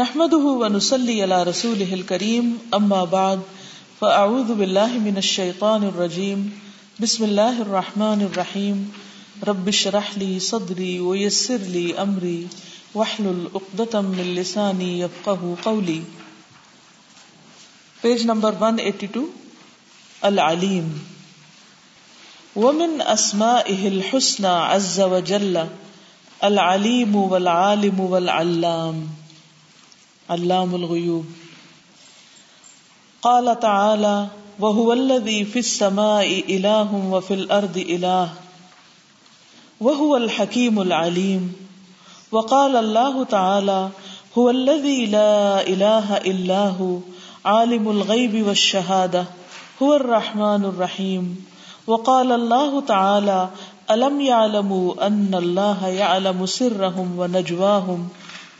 نحمده ونصلي على رسوله الكريم اما بعد فاعوذ بالله من الشيطان الرجيم. بسم الله الرحمن الرحيم. رب اشرح لي صدري ويسر لي امري واحلل عقدة من لساني يفقهوا قولي. پیج نمبر 182 العلیم ومن اسمائه الحسنى عز وجل العلیم والعالم والعلام. علام الغیوب. قال تعالى وهو الذي في السماء إله وفي الأرض إله وهو الحكيم العليم وقال الله تعالى هو الذي لا إله إلا هو عالم الغيب والشهادة هو الرحمن الرحيم وقال الله تعالى ألم يعلموا أن الله يعلم سرهم ونجواهم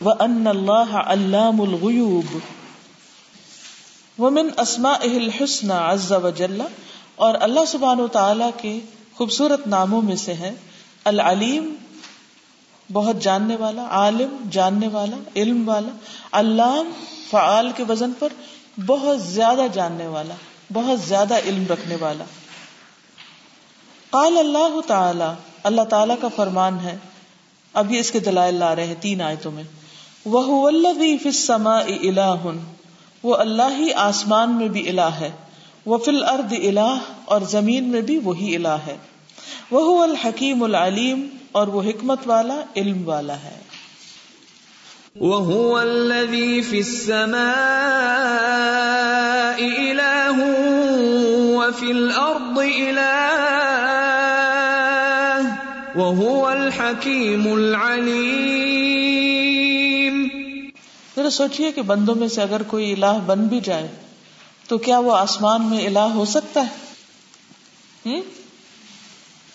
وَأَنَّ اللَّهَ عَلَّامُ الْغُيُوبِ وَمِنْ أَسْمَائِهِ الْحُسْنَى عَزَّ وَجَلَّ اور اللہ سبحانہ وتعالی کے خوبصورت ناموں میں سے ہے العلیم، بہت جاننے والا، عالم، جاننے والا، علم والا، علام، فعال کے وزن پر بہت زیادہ جاننے والا، بہت زیادہ علم رکھنے والا۔ قال اللہ تعالی اللہ تعالی کا فرمان ہے اب یہ اس کے دلائل لا رہے ہیں، تین آیتوں میں۔ وہ فی السماء الہ وہ اللہ ہی آسمان میں بھی الہ ہے، وہ فل ارد الہ اور زمین میں بھی وہی الہ ہے۔ وہ الحکیم العلیم اور وہ حکمت والا، علم والا ہے۔ وهو الذي في السماء إله وفي الأرض إله وهو الحكيم العليم۔ ذرا سوچئے کہ بندوں میں سے اگر کوئی الہ بن بھی جائے، تو کیا وہ آسمان میں الہ ہو سکتا ہے؟ ہم؟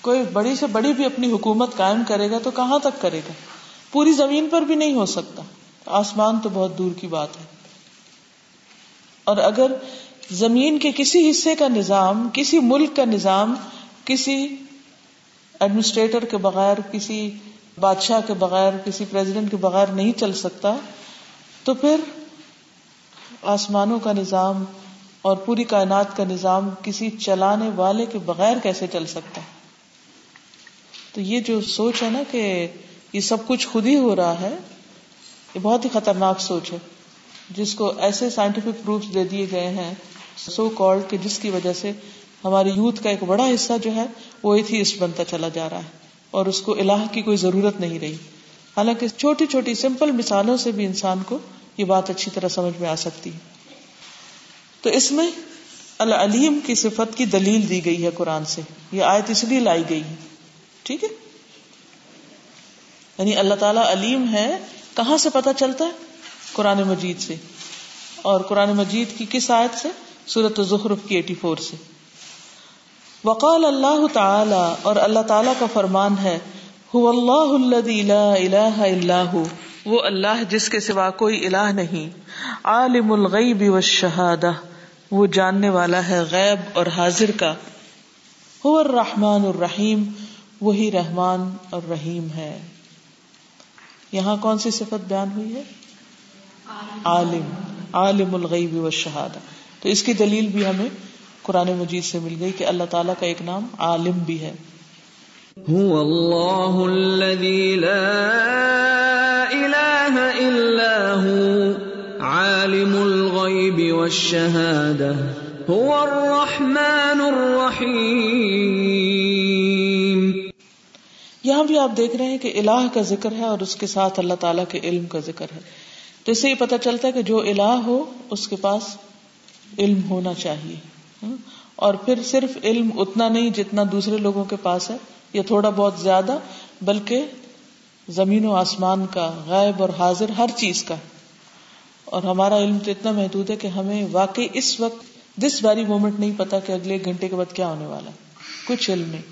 کوئی بڑی سے بڑی بھی اپنی حکومت قائم کرے گا تو کہاں تک کرے گا؟ پوری زمین پر بھی نہیں ہو سکتا۔ آسمان تو بہت دور کی بات ہے۔ اور اگر زمین کے کسی حصے کا نظام، کسی ملک کا نظام، کسی ایڈمنسٹریٹر کے بغیر، کسی بادشاہ کے بغیر، کسی پریزیڈنٹ کے بغیر نہیں چل سکتا تو پھر آسمانوں کا نظام اور پوری کائنات کا نظام کسی چلانے والے کے بغیر کیسے چل سکتا ہے؟ تو یہ جو سوچ ہے نا کہ یہ سب کچھ خود ہی ہو رہا ہے، یہ بہت ہی خطرناک سوچ ہے۔ جس کو ایسے سائنٹیفک پروف دے دیے گئے ہیں سو کالڈ کہ جس کی وجہ سے ہماری یوتھ کا ایک بڑا حصہ جو ہے، وہ ایتھیسٹ بنتا چلا جا رہا ہے اور اس کو الہ کی کوئی ضرورت نہیں رہی۔ حالانکہ چھوٹی چھوٹی سمپل مثالوں سے بھی انسان کو یہ بات اچھی طرح سمجھ میں آ سکتی ہے۔ تو اس میں العلیم کی صفت کی دلیل دی گئی ہے قرآن سے۔ یہ آیت اس لیے لائی گئی ہے۔ ٹھیک ہے؟ یعنی اللہ تعالیٰ علیم ہے، کہاں سے پتا چلتا ہے؟ قرآن مجید سے۔ اور قرآن مجید کی کس آیت سے؟ سورت ظخرف کی ایٹی فور سے۔ وقال اللہ تعالی، اور اللہ تعالیٰ کا فرمان ہے اللہ لا الہ الا ہو وہ اللہ جس کے سوا کوئی الہ نہیں۔ عالم الغیب والشہادہ، وہ جاننے والا ہے غیب اور حاضر کا۔ هو الرحمن الرحیم، وہی رحمان اور رحیم ہے۔ یہاں کون سی صفت بیان ہوئی ہے؟ عالم۔ عالم الغیب والشہادہ۔ تو اس کی دلیل بھی ہمیں قرآن مجید سے مل گئی کہ اللہ تعالیٰ کا ایک نام عالم بھی ہے۔ هو اللہ الذي لا عالم الغیب والشہادہ هو الرحمن الرحیم یہاں بھی آپ دیکھ رہے ہیں کہ الہ کا ذکر ہے اور اس کے ساتھ اللہ تعالیٰ کے علم کا ذکر ہے۔ تو اس سے یہ پتا چلتا ہے کہ جو الہ ہو، اس کے پاس علم ہونا چاہیے۔ ہاں؟ اور پھر صرف علم اتنا نہیں جتنا دوسرے لوگوں کے پاس ہے۔ یا تھوڑا بہت زیادہ، بلکہ زمین و آسمان کا، غائب اور حاضر ہر چیز کا۔ اور ہمارا علم تو اتنا محدود ہے کہ ہمیں واقعی اس وقت دس ویری مومنٹ نہیں پتا کہ اگلے ایک گھنٹے کے بعد کیا ہونے والا کچھ علم نہیں۔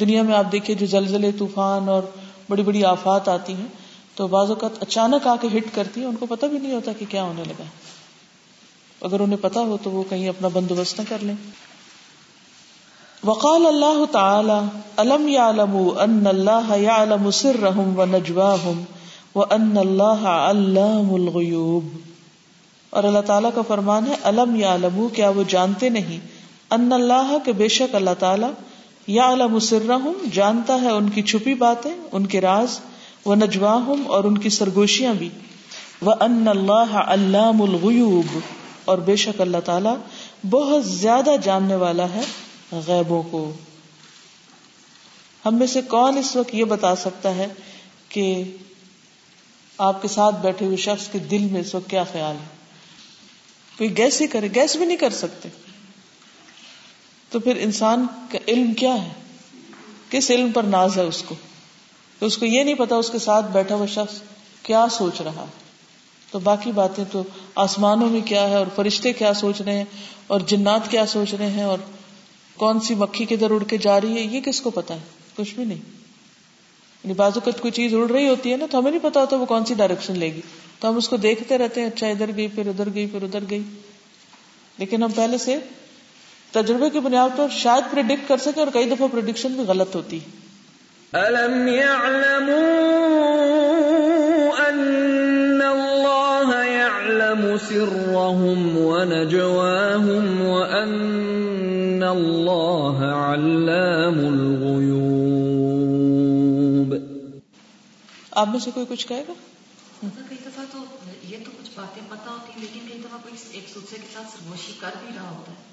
دنیا میں آپ دیکھیے، جو زلزلے، طوفان اور بڑی بڑی آفات آتی ہیں، تو بعض اوقات اچانک آ کے ہٹ کرتی ہیں، ان کو پتا بھی نہیں ہوتا کہ کیا ہونے لگا۔ اگر انہیں پتا ہو تو وہ کہیں اپنا بندوبست نہ کر لیں۔ وقال اللہ تعالی، الم یعلم ان اللہ یعلم سرهم ونجواهم وہ ان اللہ علام الغیوب? اور اللہ تعالیٰ کا فرمان ہے علم یا علم کیا وہ جانتے نہیں. ان اللہ کے بے شک اللہ تعالیٰ یا علم سرہم، جانتا ہے ان کی چھپی باتیں، ان کے راز وہ نجواہم اور ان کی سرگوشیاں بھی. وہ ان اللہ علام الغیوب. اور بے شک اللہ تعالیٰ بہت زیادہ جاننے والا ہے غیبوں کو۔ ہم میں سے کون اس وقت یہ بتا سکتا ہے کہ آپ کے ساتھ بیٹھے ہوئے شخص کے دل میں اس وقت کیا خیال ہے؟ کوئی گیس ہی کرے گیس بھی نہیں کر سکتے۔ تو پھر انسان کا علم کیا ہے؟ کس علم پر ناز ہے اس کو؟ تو اس کو یہ نہیں پتا اس کے ساتھ بیٹھا ہوا شخص کیا سوچ رہا ہے۔ تو باقی باتیں تو آسمانوں میں کیا ہے اور فرشتے کیا سوچ رہے ہیں اور جنات کیا سوچ رہے ہیں اور کون سی مکھی کدھر اڑ کے جا رہی ہے، یہ کس کو پتا ہے؟ کچھ بھی نہیں۔ یعنی بازو کا کوئی چیز اڑ رہی ہوتی ہے نا، تو ہمیں نہیں پتا ہوتا وہ کون سی ڈائریکشن لے گی۔ تو ہم اس کو دیکھتے رہتے ہیں اچھا ادھر گئی، پھر ادھر گئی، پھر ادھر گئی۔ لیکن ہم پہلے سے تجربے کی بنیاد پر شاید پرڈکٹ کر سکے اور کئی دفعہ پرڈکشن بھی غلط ہوتی۔ أَلَمْ آپ میں سے کوئی کچھ کہے گا؟ کئی دفعہ تو یہ تو کچھ باتیں پتا ہوتی ہیں لیکن کئی دفعہ کوئی ایک دوسرے کے ساتھ سرگوشی کر بھی رہا ہوتا ہے۔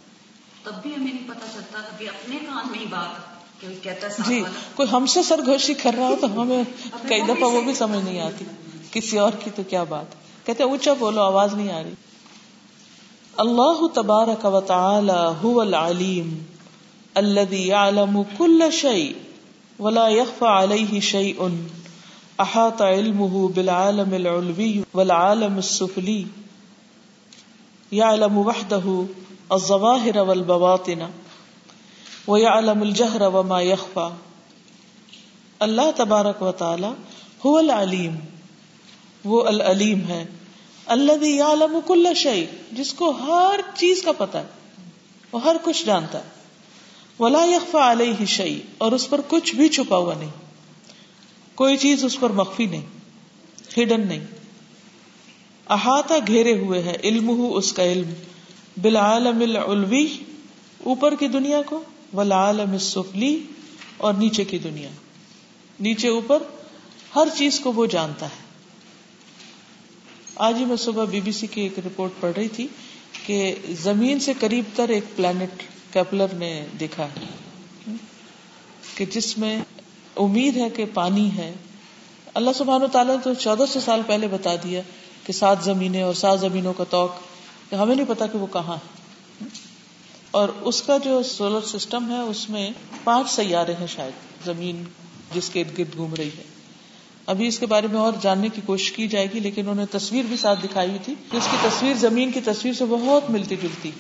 تب بھی ہمیں نہیں پتا چلتا اپنے کان میں ہی بات جی کوئی ہم سے سرگوشی کر رہا ہو تو ہمیں کئی دفعہ وہ بھی سمجھ نہیں آتی۔ کسی اور کی تو کیا بات؟ کہتے اونچا بولو آواز نہیں آ رہی۔ اللہ تبارک و تعالی هو العلیم الذي يعلم كل شيء ولا يخفى عليه شيء احاط علمه بالعالم العلوي والعالم السفلي. يعلم وحده الظواهر والبواطن ويعلم الجهر وما يخفى. اللہ تبارک و تعالی هو العلیم، وہ العلیم ہے اللہ یعلم کل شيء جس کو ہر چیز کا پتہ ہے، وہ ہر کچھ جانتا ہے۔ ولا يخفى عليه شيء اور اس پر کچھ بھی چھپا ہوا نہیں۔ کوئی چیز اس پر مخفی نہیں ہڈن نہیں۔ احاطہ گھیرے ہوئے ہے علم اس کا علم۔ بالعالم العلوی، اوپر کی دنیا کو، والعالم السفلی، اور نیچے کی دنیا۔ نیچے اوپر ہر چیز کو وہ جانتا ہے۔ آج ہی میں صبح بی بی سی کی ایک رپورٹ پڑھ رہی تھی کہ زمین سے قریب تر ایک پلانٹ کیپلر نے دیکھا کہ جس میں امید ہے کہ پانی ہے۔ اللہ سبحان و تعالیٰ تو چودہ سو سال پہلے بتا دیا کہ سات زمینیں اور سات زمینوں کا توق ہمیں نہیں پتا کہ وہ کہاں ہے اور اس کا جو سولر سسٹم ہے، اس میں پانچ سیارے ہیں شاید، زمین جس کے ارد گرد گھوم رہی ہے۔ ابھی اس کے بارے میں اور جاننے کی کوشش کی جائے گی، لیکن انہوں نے تصویر بھی ساتھ دکھائی ہوئی تھی جس کی تصویر، زمین کی تصویر سے بہت ملتی جلتی۔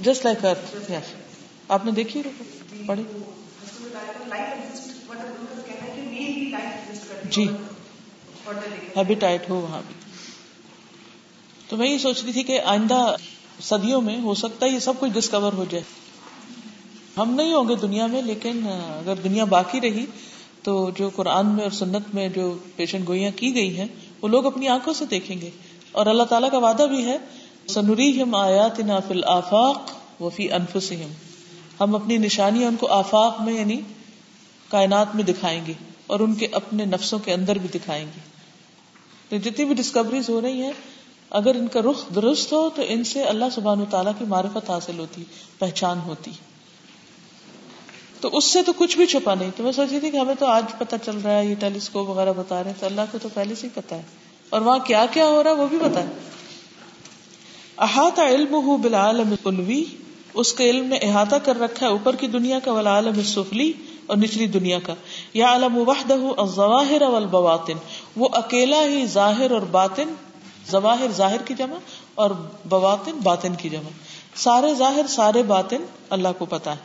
جسٹ لائک ارتھ آپ نے دیکھی پڑھی؟ جی۔ ہیبیٹائٹ ہو وہاں بھی۔ تو میں یہ سوچ رہی تھی کہ آئندہ صدیوں میں ہو سکتا ہے یہ سب کچھ ڈسکور ہو جائے۔ ہم نہیں ہوں گے دنیا میں، لیکن اگر دنیا باقی رہی تو جو قرآن میں اور سنت میں جو پیشن گوئیاں کی گئی ہیں، وہ لوگ اپنی آنکھوں سے دیکھیں گے۔ اور اللہ تعالیٰ کا وعدہ بھی ہے سنوری ہم آیات نافل آفاق وفی انفس ہم اپنی نشانیاں ان کو آفاق میں یعنی کائنات میں دکھائیں گے۔ اور ان کے اپنے نفسوں کے اندر بھی دکھائیں گے۔ تو جتنی بھی ڈسکوریز ہو رہی ہیں، اگر ان کا رخ درست ہو تو ان سے اللہ سبحان تعالیٰ کی معرفت حاصل ہوتی، پہچان ہوتی۔ تو اس سے تو کچھ بھی چھپا نہیں۔ تو میں سوچی تھی کہ ہمیں تو آج پتا چل رہا ہے، یہ ٹیلیسکوپ وغیرہ بتا رہے ہیں، تو اللہ کو تو پہلے سے ہی پتا ہے۔ اور وہاں کیا کیا ہو رہا ہے وہ بھی پتا ہے۔ احاطہ علم ہو بالعالم الوی اس کے علم نے احاطہ کر رکھا ہے اوپر کی دنیا کا ولا عالم سفلی اور نچلی دنیا کا۔ یا عالم وحدہ الظواہر والبواطن۔ وہ اکیلا ہی ظاہر اور باطن، ظواہر ظاہر کی جمع اور بواطن باطن کی جمع۔ سارے ظاہر، سارے باطن اللہ کو پتا ہے۔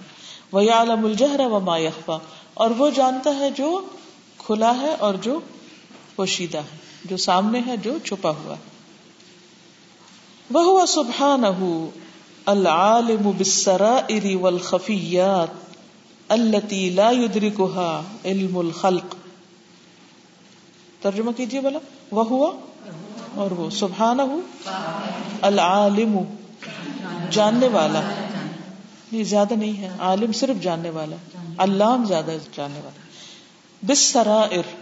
وہ عالم الجہر و ما یخفا اور وہ جانتا ہے جو کھلا ہے اور جو پوشیدہ ہے، جو سامنے ہے، جو چھپا ہوا ہے۔ وہ سبحان العالم بالسرائر والخفیات۔ التي لا يدركها علم الخلق. ترجمہ کیجیے بلا. وہ ہوا اور وہ. سبحان العالم. جاننے والا. نہیں زیادہ نہیں ہے. عالم صرف جاننے والا. علام زیادہ جاننے والا. بس سرائر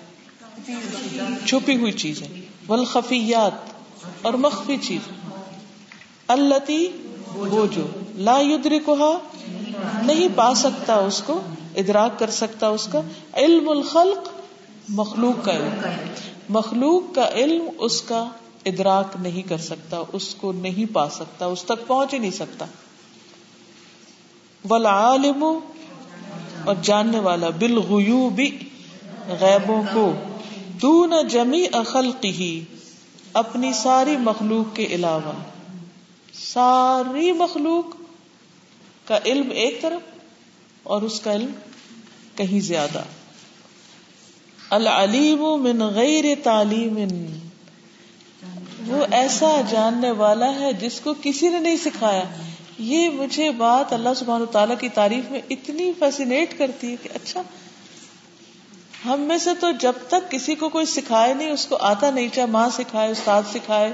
چھپی ہوئی چیزیں. والخفیات. اور مخفی چیز. التی وہ جو لا یدرکھا نہیں پا سکتا اس کو، ادراک کر سکتا اس کا۔ علم الخلق مخلوق کا علم مخلوق کا علم اس کا ادراک نہیں کر سکتا، اس کو نہیں پا سکتا، اس تک پہنچ ہی نہیں سکتا۔ والعالم اور جاننے والا، بالغیوب غیبوں کو۔ دون جمی اخلقی اپنی ساری مخلوق کے علاوہ۔ ساری مخلوق کا علم ایک طرف اور اس کا علم کہیں زیادہ۔ العلیم من غیر تعلیم۔ وہ ایسا جاننے والا ہے جس کو کسی نے نہیں سکھایا۔ یہ مجھے بات اللہ سبحان تعالیٰ کی تعریف میں اتنی فیسینیٹ کرتی ہے کہ اچھا ہم میں سے تو جب تک کسی کو کوئی سکھائے نہیں، اس کو آتا نہیں، چاہے ماں سکھائے، استاد سکھائے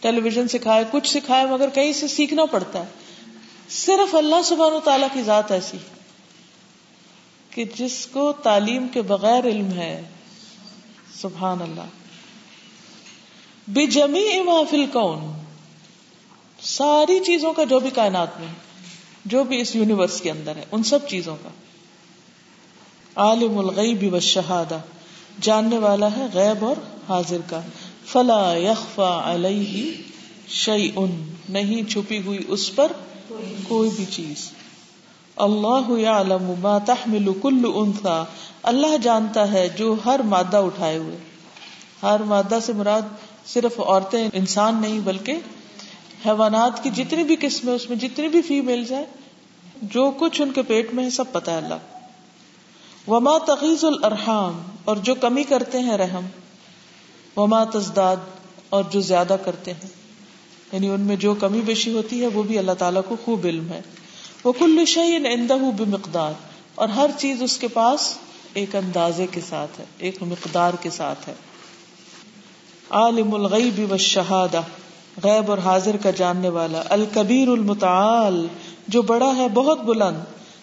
ٹیلی ویژن سکھائے، کچھ سکھائے، مگر کہیں سے سیکھنا پڑتا ہے۔ صرف اللہ سبحان و تعالیٰ کی ذات ایسی کہ جس کو تعلیم کے بغیر علم ہے۔ سبحان اللہ۔ بے جمی محفل کون ساری چیزوں کا جو بھی کائنات میں، جو بھی اس یونیورس کے اندر ہے، ان سب چیزوں کا۔ عالم الغیب و شہادہ جاننے والا ہے غیب اور حاضر کا۔ فلا یخفا علیہ شعی ان نہیں چھپی ہوئی اس پر کوئی بھی چیز۔ اللہ یعلم ما تحمل کل انثى اللہ جانتا ہے جو ہر مادہ اٹھائے ہوئے۔ ہر مادہ سے مراد صرف عورتیں، انسان نہیں، بلکہ حیوانات کی جتنی بھی قسمیں اس میں جتنی بھی فیمل ہے جو کچھ ان کے پیٹ میں ہے، سب پتا ہے اللہ۔ وما تغیز الرحام اور جو کمی کرتے ہیں رحم۔ وما تزداد، اور جو زیادہ کرتے ہیں۔ یعنی ان میں جو کمی بیشی ہوتی ہے، وہ بھی اللہ تعالیٰ کو خوب علم ہے۔ وہ کل شعین اندہ بمقدار، اور ہر چیز اس کے پاس ایک اندازے کے ساتھ ہے، ایک مقدار کے ساتھ ہے۔ عالم الغیب والشہادہ، غیب اور حاضر کا جاننے والا، الکبیر المتعال، جو بڑا ہے، بہت بلند۔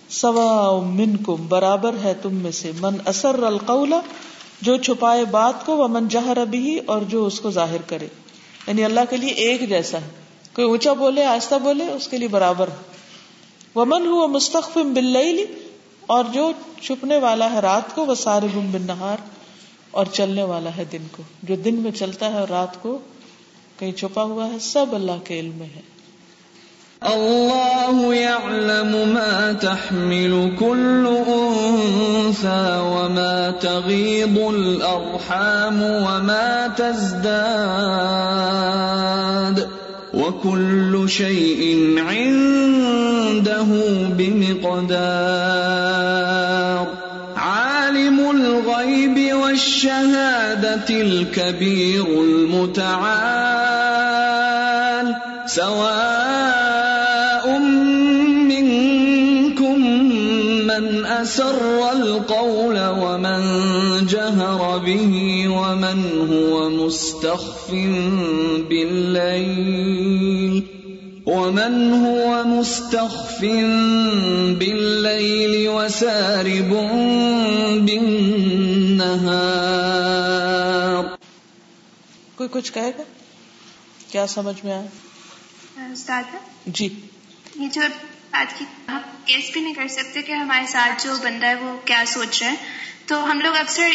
سوا منکم، برابر ہے تم میں سے۔ من اثر القول جو چھپائے بات کو وہ من جہر ابھی اور جو اس کو ظاہر کرے۔ یعنی اللہ کے لیے ایک جیسا ہے۔ کوئی اونچا بولے، آہستہ بولے، اس کے لیے برابر وہ من ہوا مستقفم بل اور جو چھپنے والا ہے رات کو وہ سارے گم بن نہار اور چلنے والا ہے دن کو۔ جو دن میں چلتا ہے اور رات کو کہیں چھپا ہوا ہے، سب اللہ کے علم میں ہے۔ اللہ يعلم ما تحمل كل انثى وما تغيض الارحام وما تزداد وكل شيء عنده بمقدار عالم الغيب والشهادة الكبير المتعال سواء من أسر القول ومن جهر به ومن هو مستخف بالليل ومن هو مستخف بالليل وسارب بالنهار کوئی کچھ کہے گا؟ کیا سمجھ میں آیا؟ استاد جی۔ یہ جو آج کی۔ ہم کیس بھی نہیں کر سکتے کہ ہمارے ساتھ جو بندہ ہے وہ کیا سوچ رہا ہے۔ تو ہم لوگ اکثر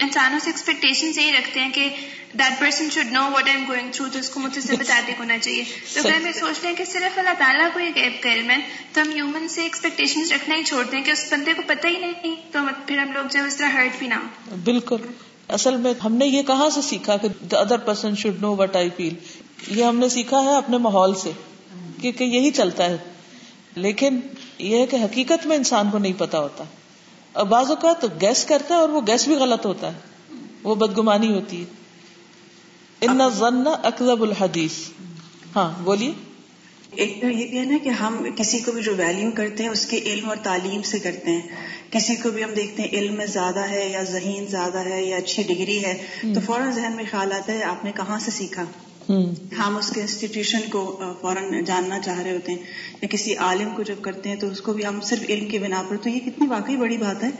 انسانوں سے ایکسپیکٹیشن یہی رکھتے ہیں کہ that person should know what I am going through تو اس کو مجھے سے بتا دے ہونا چاہیے۔ تو پھر ہم یہ سوچتے ہیں کہ صرف اللہ تعالیٰ کو یہ غیب کا علم ہے تو ہم ہیومن سے ایکسپیکٹیشن رکھنا ہی چھوڑتے ہیں کہ اس بندے کو پتہ ہی نہیں۔ تو پھر ہم لوگ جو اس طرح ہرٹ بھی نہ ہو بالکل۔ اصل میں ہم نے یہ کہاں سے سیکھا کہ other person should know what I feel یہ ہم نے سیکھا ہے اپنے ماحول سے کیونکہ یہی چلتا ہے۔ لیکن یہ ہے کہ حقیقت میں انسان کو نہیں پتا ہوتا۔ اور بعض اوقات گیس کرتا ہے اور وہ گیس بھی غلط ہوتا ہے۔ وہ بدگمانی ہوتی ہے۔ ان ضن اکزب الحدیث ہاں بولیے۔ ایک تو یہ بھی ہے نا کہ ہم کسی کو بھی جو ویلیو کرتے ہیں اس کے علم اور تعلیم سے کرتے ہیں۔ کسی کو بھی ہم دیکھتے ہیں علم میں زیادہ ہے یا ذہین زیادہ ہے یا اچھی ڈگری ہے تو فوراً ذہن میں خیال آتا ہے آپ نے کہاں سے سیکھا؟ ہم اس کے انسٹیٹیوشن کو فوراً جاننا چاہ رہے ہوتے ہیں یا کسی عالم کو جب کرتے ہیں تو اس کو بھی ہم صرف علم کی بنا پر تو یہ کتنی واقعی بڑی بات ہے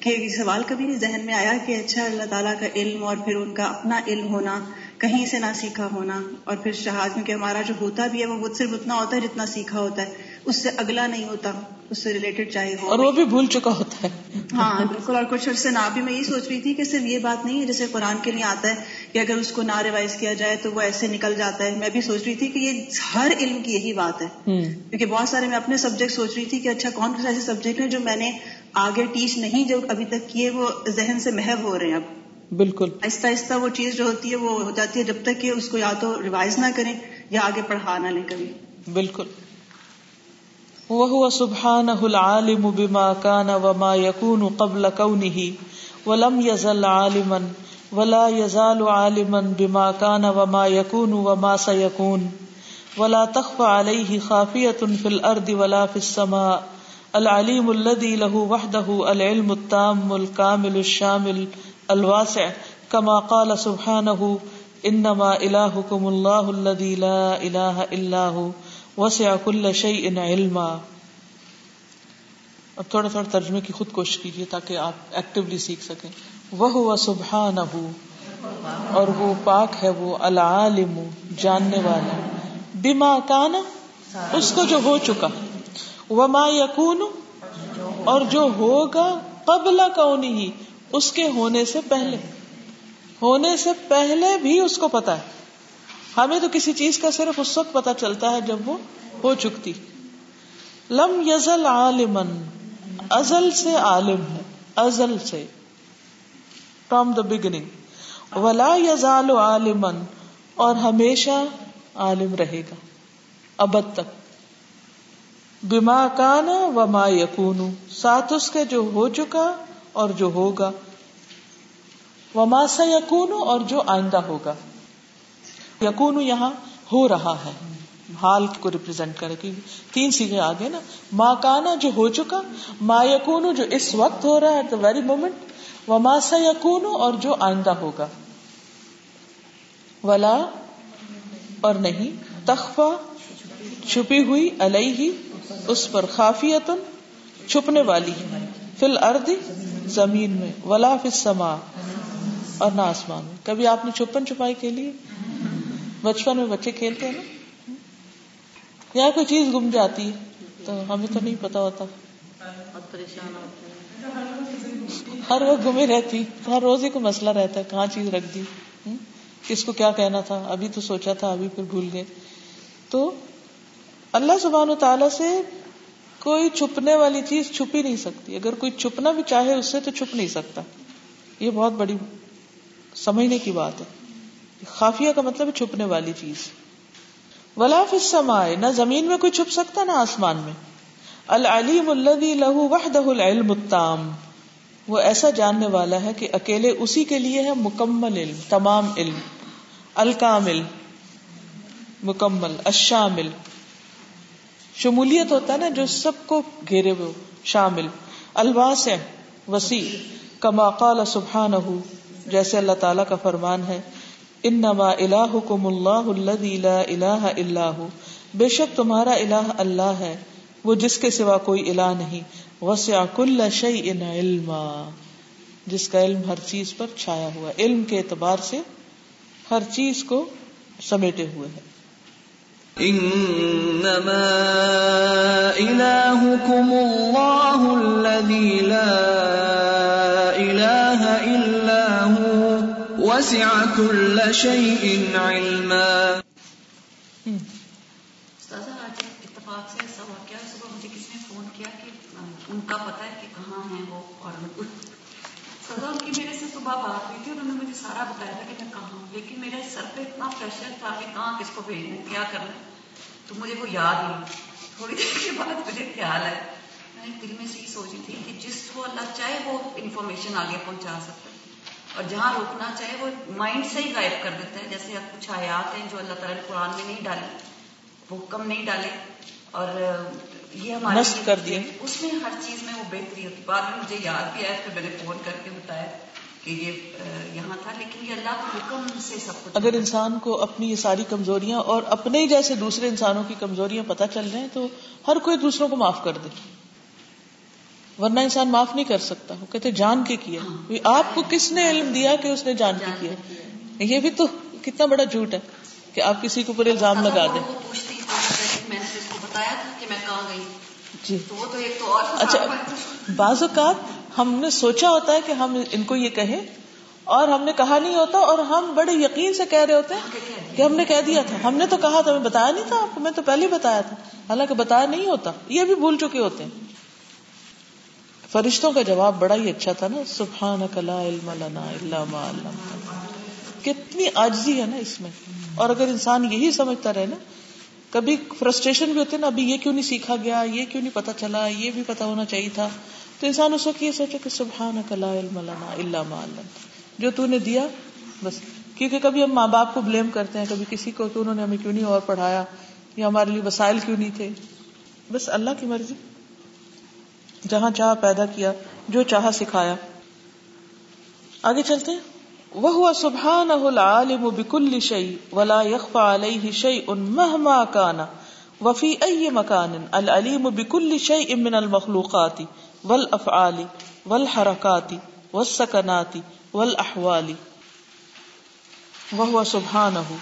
کہ سوال کبھی نہیں ذہن میں آیا کہ اچھا اللہ تعالیٰ کا علم اور پھر ان کا اپنا علم ہونا، کہیں سے نہ سیکھا ہونا اور پھر شہاد میں کہ ہمارا جو ہوتا بھی ہے وہ صرف اتنا ہوتا ہے جتنا سیکھا ہوتا ہے۔ اس سے اگلا نہیں ہوتا اس سے ریلیٹڈ چاہے ہو۔ اور وہ بھی بھول چکا ہوتا ہے۔ ہاں بالکل۔ اور کچھ عرصے نہ بھی میں یہ سوچ رہی تھی کہ صرف یہ بات نہیں ہے جیسے قرآن کے لیے آتا ہے کہ اگر اس کو نہ ریوائز کیا جائے تو وہ ایسے نکل جاتا ہے۔ میں بھی سوچ رہی تھی کہ یہ ہر علم کی یہی بات ہے۔ کیونکہ بہت سارے میں اپنے سبجیکٹ سوچ رہی تھی کہ اچھا کون سے ایسے سبجیکٹ ہیں جو میں نے آگے ٹیچ نہیں جو ابھی تک کیے وہ ذہن سے محب ہو رہے ہیں اب۔ بالکل۔ آہستہ آہستہ وہ چیز جو ہوتی ہے وہ ہو جاتی ہے جب تک کہ اس کو یا تو ریوائز نہ کریں یا آگے پڑھا نہ لیں کبھی۔ بالکل۔ وهو سبحانه العالم بما كان وما يكون قبل كونه ولم يزل عالما ولا يزال عالما بما كان وما يكون وما سيكون ولا تخفى عليه خافية في الأرض ولا في السماء. العليم الذي له وحده العلم التام الكامل الشامل الواسع. كما قال سبحانه انما الهكم الله الذي لا اله الا هو. وسع كل شيء علما۔ اب تھوڑا تھوڑا ترجمے کی خود کوشش کیجیے تاکہ آپ ایکٹیولی سیکھ سکیں۔ وہ ہوا سبحان اور وہ پاک ہے وہ العالم جاننے والا۔ بما کانا اس کو جو ہو چکا۔ وما یقون اور جو ہوگا قبل کونی ہی، اس کے ہونے سے پہلے۔ ہونے سے پہلے بھی اس کو پتا ہے۔ ہمیں تو کسی چیز کا صرف اس وقت پتا چلتا ہے جب وہ ہو چکتی۔ لم یزل عالمن ازل سے عالم ہے، ازل سے۔ فرام دا بگننگ ولا یزال عالمن اور ہمیشہ عالم رہے گا۔ ابد تک۔ بما کانا و ما یقون ساتھ اس کے جو ہو چکا اور جو ہوگا۔ وہ ماسا یقون اور جو آئندہ ہوگا۔ یقون یہاں ہو رہا ہے۔ حال کو ریپرزینٹ کرے کہ تین سیگے آگے نا۔ ماں کانا جو ہو چکا، ما یقون جو اس وقت ہو رہا ہے ایٹ دا ویری مومنٹ وہ ماسا یقون اور جو آئندہ ہوگا۔ ولا اور نہیں تخفا چھپی ہوئی الہی اس پر خافیتن چھپنے والی۔ فل ارد زمین میں۔ ولا سما اور نہ آسمان میں۔ کبھی آپ نے چھپن چھپائی کے لیے؟ بچپن میں بچے کھیلتے ہیں نا؟ یا کوئی چیز گم جاتی ہے تو ہمیں تو نہیں پتا ہوتا۔ ہر وقت گمے رہتی۔ ہر روز ہی کوئی مسئلہ رہتا ہے، کہاں چیز رکھ دی؟ کس کو کیا کہنا تھا؟ ابھی تو سوچا تھا، ابھی پھر بھول گئے۔ تو اللہ سبحان و تعالی سے کوئی چھپنے والی چیز چھپ ہی نہیں سکتی۔ اگر کوئی چھپنا بھی چاہے اس سے تو چھپ نہیں سکتا۔ یہ بہت بڑی سمجھنے کی بات ہے۔ خافیہ کا مطلب چھپنے والی چیز۔ ولاف سمائے نہ زمین میں کوئی چھپ سکتا، نہ آسمان میں۔ العلیم الذي له وحده العلم التام۔ وہ ایسا جاننے والا ہے کہ اکیلے اسی کے لیے ہے مکمل علم، تمام علم۔ الکامل، مکمل، الشامل۔ شمولیت ہوتا ہے نا جو سب کو گھیرے ہوئے، شامل۔ الواس وسیع۔ کما قال سبحان جیسے اللہ تعالی کا فرمان ہے۔ انما الہکم اللہ الذی لا الہ الا ہو۔ بے شک تمہارا الہ اللہ ہے، وہ جس کے سوا کوئی الہ نہیں۔ وسع کل شیء علما۔ جس کا علم ہر چیز پر چھایا ہوا، علم کے اعتبار سے ہر چیز کو سمیٹے ہوئے ہے۔ انما الهكم الله الذي لا وسع كل شيء علما۔ اتفاق سے ایسا واقعہ صبح مجھے کسی نے فون کیا کہ ان کا پتا ہے کہ کہاں ہیں وہ اور سزا ان کی میرے سے صبح بات ہوئی تھی انہوں نے مجھے سارا بتایا تھا کہ میں کہاں ہوں لیکن میرے سر پہ اتنا پریشر تھا کہ کہاں کس کو بھیجنا کیا کرنا تو مجھے وہ یاد نہیں۔ تھوڑی دیر کے بعد مجھے خیال ہے میں دل میں سے یہ سوچی تھی کہ جس کو اللہ چاہے وہ انفارمیشن آگے پہنچا سکتا ہے اور جہاں روکنا چاہے وہ مائنڈ سے ہی غائب کر دیتا ہے جیسے کچھ آیات ہیں جو اللہ تعالیٰ نے قرآن میں نہیں ڈالی وہ حکم نہیں ڈالے۔ اور یہ ہمارے کر دیے۔ اس میں ہر چیز میں وہ بہتری ہوتی۔ بعد میں مجھے یاد بھی آیا پھر میں نے فون کر کے بتایا کہ یہ یہاں تھا۔ لیکن یہ اللہ کے حکم سے سب کچھ اگر انسان کو اپنی یہ ساری کمزوریاں اور اپنے ہی جیسے دوسرے انسانوں کی کمزوریاں پتہ چل رہے ہیں تو ہر کوئی دوسروں کو معاف کر دے۔ ورنہ انسان معاف نہیں کر سکتا۔ وہ کہتے جان کے کیا آپ کو کس نے علم دیا کہ اس نے جان کے کیا یہ بھی تو کتنا بڑا جھوٹ ہے کہ آپ کسی کے اوپر الزام لگا دیں۔ جی۔ اچھا بعض اوقات ہم نے سوچا ہوتا ہے کہ ہم ان کو یہ کہیں اور ہم نے کہا نہیں ہوتا اور ہم بڑے یقین سے کہہ رہے ہوتے ہیں کہ ہم نے کہہ دیا تھا۔ ہم نے تو کہا تھا ہمیں بتایا نہیں تھا آپ کو میں تو پہلے ہی بتایا تھا۔ حالانکہ بتایا نہیں ہوتا یہ بھی بھول چکے ہوتے ہیں۔ فرشتوں کا جواب بڑا ہی اچھا تھا نا سبحان لا علم لنا الا ما علمتنا۔ کتنی آجزی ہے نا اس میں۔ اور اگر انسان یہی سمجھتا رہے نا، کبھی فرسٹریشن بھی ہوتے نا، ابھی یہ کیوں نہیں سیکھا گیا، یہ کیوں نہیں پتا چلا، یہ بھی پتا ہونا چاہیے تھا۔ تو انسان اس وقت یہ سوچے کہ سبحان لا علم لنا الا ما علمتنا۔ جو تو نے دیا، بس۔ کیونکہ کبھی ہم ماں باپ کو بلیم کرتے ہیں، کبھی کسی کو کہ انہوں نے ہمیں کیوں نہیں اور پڑھایا؟ یا ہمارے لیے وسائل کیوں نہیں تھے؟ بس اللہ کی مرضی۔ جہاں چاہ پیدا کیا، جو چاہا سکھایا۔ آگے چلتے ہیں۔ وہ سبحان العالم بكل شيء ولا يخفى عليه شيء مهما كان وفي اي مكان العليم بكل شيء من المخلوقات والافعال والحركات والسكنات والاحوال وهو سبحانه۔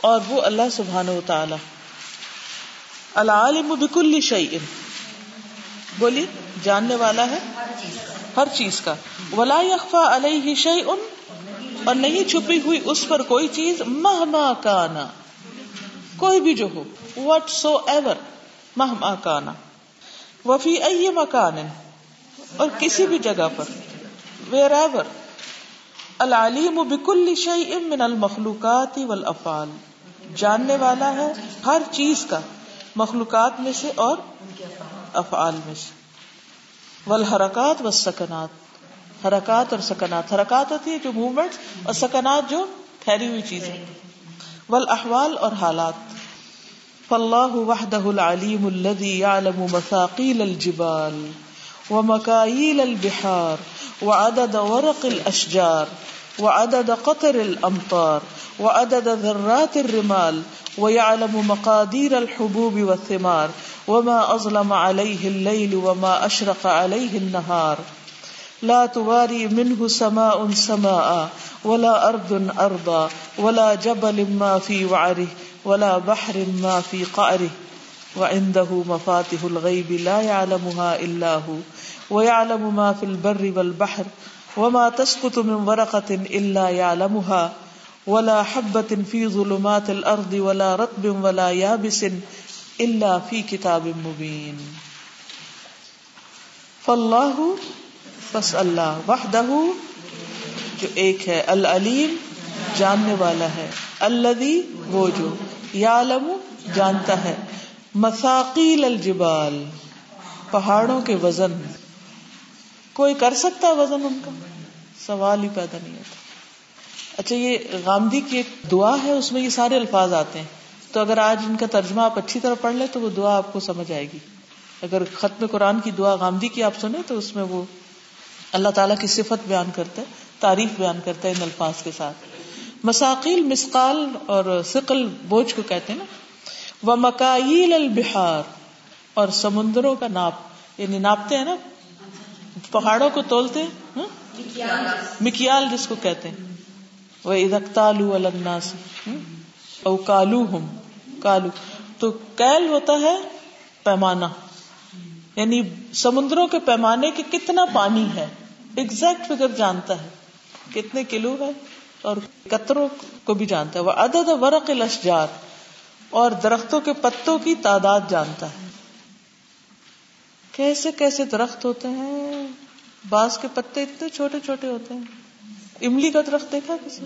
اور وہ اللہ سبحانہ وتعالی۔ العالم بكل شيء۔ بولی جاننے والا ہے؟ ہر چیز کا۔ ولا يخفى عليه شيء، اور نہیں چھپی ہوئی اس پر کوئی چیز مہما کانا کوئی بھی جو ہو وٹ سو ایور مہما کانا وفی ائی مکان اور کسی بھی جگہ پر ویر ایور العلیم بکل شعی من المخلوقات والافعال۔ جاننے والا ہے ہر چیز کا، مخلوقات میں سے اور افعال میں سے۔ والحرکات والسکنات۔ حرکات اور سکنات۔ حرکات ہوتی ہے جو موومنٹ اور سکنات جو ٹھہری ہوئی چیزیں۔ والاحوال اور حالات۔ فاللہ وحدہ العلیم الذي يعلم مثاقیل الجبال ومکائیل البحار وعدد ورق الاشجار وعدد قطر الامطار وعدد ذرات الرمال ويعلم مقادير الحبوب والثمار وما أظلم عليه الليل وما أشرق عليه النهار لا تواري منه سماء سماء ولا أرض أرضا ولا جبل ما في وعره ولا بحر ما في قعره وعنده مفاتح الغيب لا يعلمها إلا هو ويعلم ما في البر والبحر وما تسقط من ورقة إلا يعلمها ولا حبة في ظلمات الأرض ولا رطب ولا يابس إلا في كتاب مبين فالله بس اللہ وحدہ، جو ایک ہے، العلیم، جاننے والا ہے۔ الذي وہ جو یعلم، جانتا ہے۔ مساقیل الجبال، پہاڑوں کے وزن۔ کوئی کر سکتا ہے وزن ان کا؟ سوال ہی پیدا نہیں ہوتا۔ اچھا یہ غامدی کی ایک دعا ہے، اس میں یہ سارے الفاظ آتے ہیں۔ تو اگر آج ان کا ترجمہ آپ اچھی طرح پڑھ لیں تو وہ دعا آپ کو سمجھ آئے گی۔ اگر ختم قرآن کی دعا غامدی کی آپ سنیں تو اس میں وہ اللہ تعالیٰ کی صفت بیان کرتا ہے، تعریف بیان کرتا ہے ان الفاظ کے ساتھ۔ مساقیل مسقال اور سقل بوجھ کو کہتے ہیں نا۔ وہ مکائل البہار اور سمندروں کا ناپ یعنی ناپتے ہیں نا۔ پہاڑوں کو تولتے ہیں ہاں۔ مکیال جس کو کہتے ہیں۔ وہ ادکتالو الناس ہاں۔ او کالو ہم کالو۔ تو کیل ہوتا ہے پیمانہ۔ یعنی سمندروں کے پیمانے کے کتنا پانی ہے۔ ایگزیکٹ فگر جانتا ہے۔ کتنے کلو ہے اور قطروں کو بھی جانتا ہے۔ وہ عدد ورق الاشجار۔ اور درختوں کے پتوں کی تعداد جانتا ہے۔ کیسے کیسے درخت ہوتے ہیں؟ بعض کے پتے اتنے چھوٹے چھوٹے ہوتے ہیں۔ املی کا درخت دیکھا کسی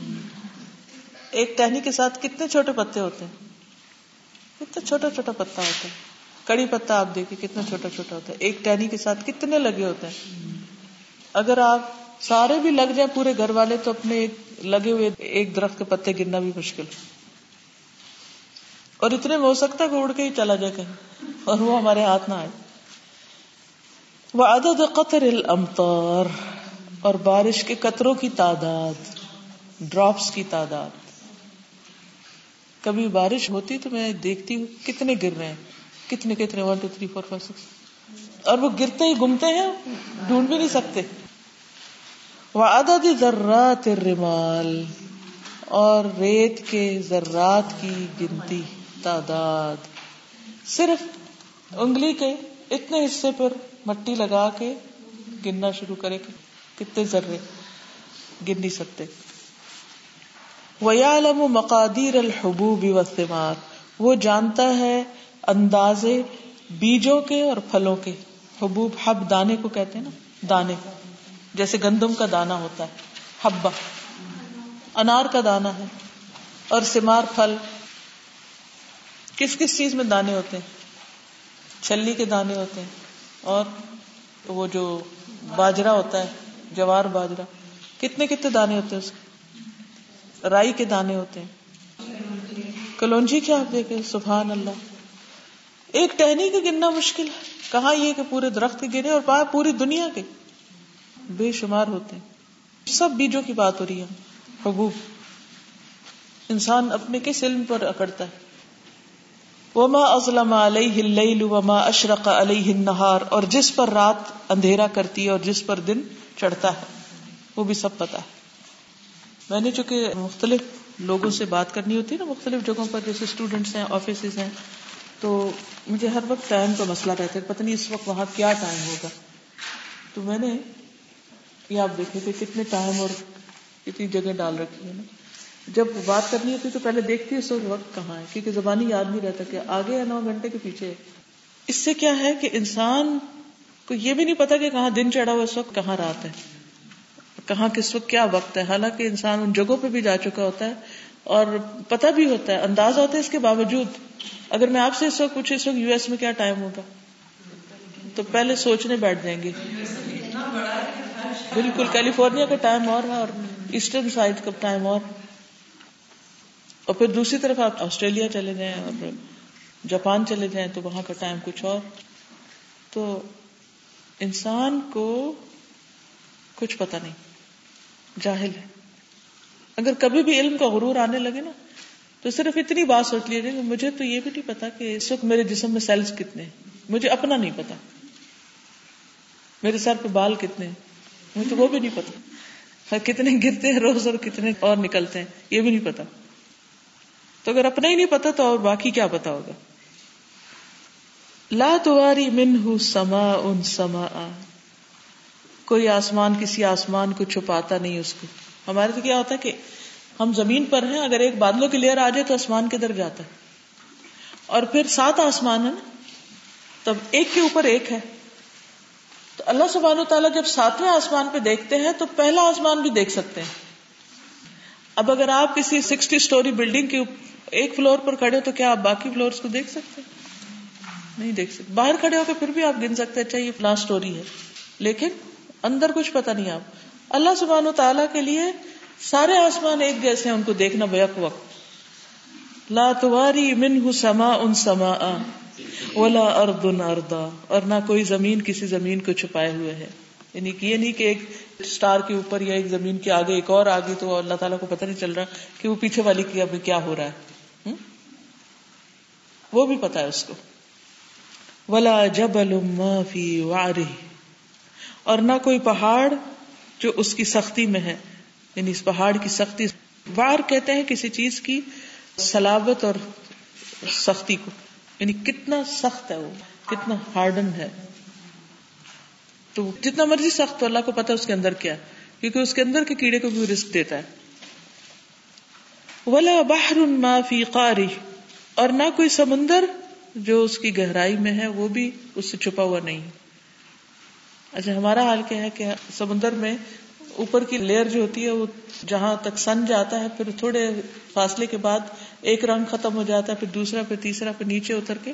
ایک ٹہنی کے ساتھ کتنے چھوٹے پتے ہوتے ہیں؟ کتنا چھوٹا چھوٹا پتا ہوتا ہے۔ کڑی پتا آپ دیکھیں کتنا چھوٹا چھوٹا ہوتا ہے۔ ایک ٹہنی کے ساتھ کتنے لگے ہوتے ہیں۔ اگر آپ سارے بھی لگ جائیں پورے گھر والے تو اپنے ایک لگے ہوئے ایک درخت کے پتے گرنا بھی مشکل۔ اور اتنے میں ہو سکتا ہے کہ اڑ کے ہی چلا جائے کہیں۔ اور وہ ہمارے ہاتھ نہ آئے۔ وہ عدد قطر الامطار اور بارش کے قطروں کی تعداد ڈراپس کی تعداد۔ کبھی بارش ہوتی تو میں دیکھتی ہوں کتنے گر رہے ہیں۔ کتنے کتنے one two three four five six اور وہ گرتے ہی گمتے ہیں، ڈھونڈ بھی نہیں سکتے۔ وہ عدد ذرات الرمال۔ اور ریت کے ذرات کی گنتی، تعداد۔ صرف انگلی کے اتنے حصے پر مٹی لگا کے گننا شروع کرے کتنے ذرے گن نہیں سکتے۔ وَيَعْلَمُ مَقَادِيرَ الْحُبُوبِ وَالثِّمَارِ وہ جانتا ہے اندازے بیجوں کے اور پھلوں کے حبوب حب دانے کو کہتے ہیں نا، دانے جیسے گندم کا دانا ہوتا ہے حبا انار کا دانا ہے اور سمار پھل۔ کس کس چیز میں دانے ہوتے ہیں؟ چھلی کے دانے ہوتے ہیں اور وہ جو باجرا ہوتا ہے، جوار باجرا کتنے کتنے دانے ہوتے ہیں اس کے؟ رائی کے دانے ہوتے ہیں۔ کلونجی کیا آپ دیکھیں سبحان اللہ۔ ایک ٹہنی کے گننا مشکل ہے۔ کہاں یہ کہ پورے درخت کے گرے اور پوری دنیا کے بے شمار ہوتے ہیں۔ سب بیجوں کی بات ہو رہی ہے۔ حبوب۔ انسان اپنے کس علم پر اکڑتا ہے؟ وما ازلم علیہ اللیل وما اشرق علیہ النہار اور جس پر رات اندھیرا کرتی ہے اور جس پر دن چڑھتا ہے۔ وہ بھی سب پتا ہے۔ میں نے چونکہ مختلف لوگوں سے بات کرنی ہوتی ہے نا، مختلف جگہوں پر، جیسے اسٹوڈینٹس ہیں آفیسز ہیں، تو مجھے ہر وقت ٹائم کا مسئلہ رہتا ہے پتہ نہیں اس وقت وہاں کیا ٹائم ہوگا۔ تو میں نے، یہ آپ دیکھے کہ کتنے ٹائم اور کتنی جگہ ڈال رکھی ہے نا۔ جب بات کرنی ہوتی تو پہلے دیکھتی اس وقت وقت کہاں ہے، کیونکہ زبانی یاد نہیں رہتا کہ آگے ہے نو گھنٹے کے پیچھے۔ اس سے کیا ہے کہ انسان کو یہ بھی نہیں پتا کہ کہاں دن چڑھا ہوا اس وقت کہاں رات ہے۔ کہاں کس وقت کیا وقت ہے؟ حالانکہ انسان ان جگہوں پہ بھی جا چکا ہوتا ہے اور پتا بھی ہوتا ہے انداز ہوتا ہے اس کے باوجود۔ اگر میں آپ سے اس وقت پوچھے اس وقت یو ایس میں کیا ٹائم ہوگا؟ تو پہلے سوچنے بیٹھ جائیں گے۔ بالکل، کیلیفورنیا کا ٹائم اور ہے اور ایسٹرن سائڈ کا ٹائم اور۔ اور پھر دوسری طرف آپ آسٹریلیا چلے جائیں اور جاپان چلے جائیں تو وہاں کا ٹائم کچھ اور۔ تو انسان کو کچھ پتا نہیں۔ جاہل ہے۔ اگر کبھی بھی علم کا غرور آنے لگے نا، تو صرف اتنی بات سوچ لیجیے کہ مجھے تو یہ بھی نہیں پتا کہ اس وقت میرے جسم میں سیلز کتنے مجھے اپنا نہیں پتا۔ میرے سر پہ بال کتنے مجھے تو وہ بھی نہیں پتا۔ ہاں، کتنے گرتے ہیں روز اور کتنے اور نکلتے ہیں، یہ بھی نہیں پتا۔ تو اگر اپنا ہی نہیں پتا تو اور باقی کیا پتا ہوگا؟ لا تواری من سما ان سما کوئی آسمان کسی آسمان کو چھپاتا نہیں اس کو۔ ہمارے تو کیا ہوتا ہے کہ ہم زمین پر ہیں، اگر ایک بادلوں کی لیئر آ جائے تو آسمان کدھر جاتا ہے۔ اور پھر سات آسمان ہے نا، تب ایک کے اوپر ایک ہے۔ تو اللہ سبحانہ و تعالیٰ جب ساتویں آسمان پہ دیکھتے ہیں تو پہلا آسمان بھی دیکھ سکتے ہیں۔ اب اگر آپ کسی سکسٹی اسٹوری بلڈنگ کے ایک فلور پر کھڑے ہو تو کیا آپ باقی فلور کو دیکھ سکتے ہیں؟ نہیں دیکھ سکتے۔ باہر کھڑے ہو کے پھر بھی آپ گن سکتے اچھا یہ فلاں اسٹوری ہے۔ لیکن اندر کچھ پتا نہیں آپ۔ اللہ سبحانہ و تعالیٰ کے لیے سارے آسمان ایک جیسے ہیں، ان کو دیکھنا بیک وقت۔ لا تواری من سما ان سما ولا ارد اردا اور نہ کوئی زمین کسی زمین کو چھپائے ہوئے ہے۔ یعنی کہ یہ نہیں کہ ایک اسٹار کے اوپر یا ایک زمین کے آگے، ایک اور آگے تو اللہ تعالیٰ کو پتہ نہیں چل رہا کہ وہ پیچھے والی کی ابھی کیا ہو رہا ہے۔ وہ بھی پتا ہے اس کو۔ ولا جبل فی واری اور نہ کوئی پہاڑ جو اس کی سختی میں ہے۔ یعنی اس پہاڑ کی سختی۔ وار کہتے ہیں کسی چیز کی سلاوت اور سختی کو۔ یعنی کتنا سخت ہے وہ، کتنا ہارڈن ہے۔ تو جتنا مرضی سخت تو اللہ کو پتا اس کے اندر کیا کیونکہ اس کے اندر کے کیڑے کو بھی رسک دیتا ہے۔ ولا بحر ما فی قاری اور نہ کوئی سمندر جو اس کی گہرائی میں ہے، وہ بھی اس سے چھپا ہوا نہیں۔ اچھا ہمارا حال کیا ہے کہ سمندر میں اوپر کی لیئر جو ہوتی ہے، وہ جہاں تک سن جاتا ہے، پھر تھوڑے فاصلے کے بعد ایک رنگ ختم ہو جاتا ہے، پھر دوسرا، پھر تیسرا، پھر نیچے اتر کے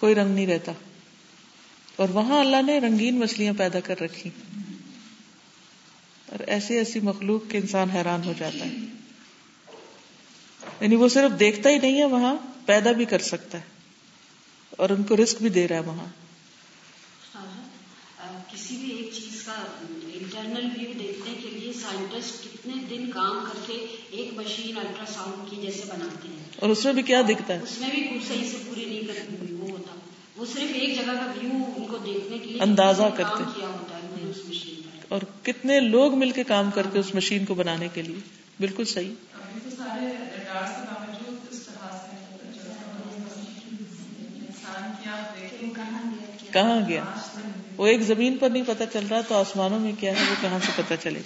کوئی رنگ نہیں رہتا۔ اور وہاں اللہ نے رنگین مچھلیاں پیدا کر رکھی۔ اور ایسی ایسی مخلوق کے انسان حیران ہو جاتا ہے۔ یعنی وہ صرف دیکھتا ہی نہیں ہے، وہاں پیدا بھی کر سکتا ہے۔ اور ان کو رسک بھی دے رہا ہے وہاں۔ کسی بھی ایک چیز کا انٹرنل ویو دیکھنے کے لیے سائنٹسٹ کتنے دن کام کر کے ایک مشین الٹرا ساؤنڈ کی جیسے بناتے ہیں۔ اور اس میں بھی کیا دکھتا ہے؟ اس میں بھی کچھ صحیح سے پوری نہیں کرتی وہ ہوتا۔ وہ صرف ایک جگہ کا ویو ان کو دیکھنے کے لیے اندازہ کرتے۔ کیا ہوتا ہے اس مشین پر۔ اور کتنے لوگ مل کے کام کرتے اس مشین کو بنانے کے لیے؟ بالکل صحیح۔ کہاں گیا؟ وہ ایک زمین پر نہیں پتا چل رہا تو آسمانوں میں کیا ہے، وہ کہاں سے پتا چلے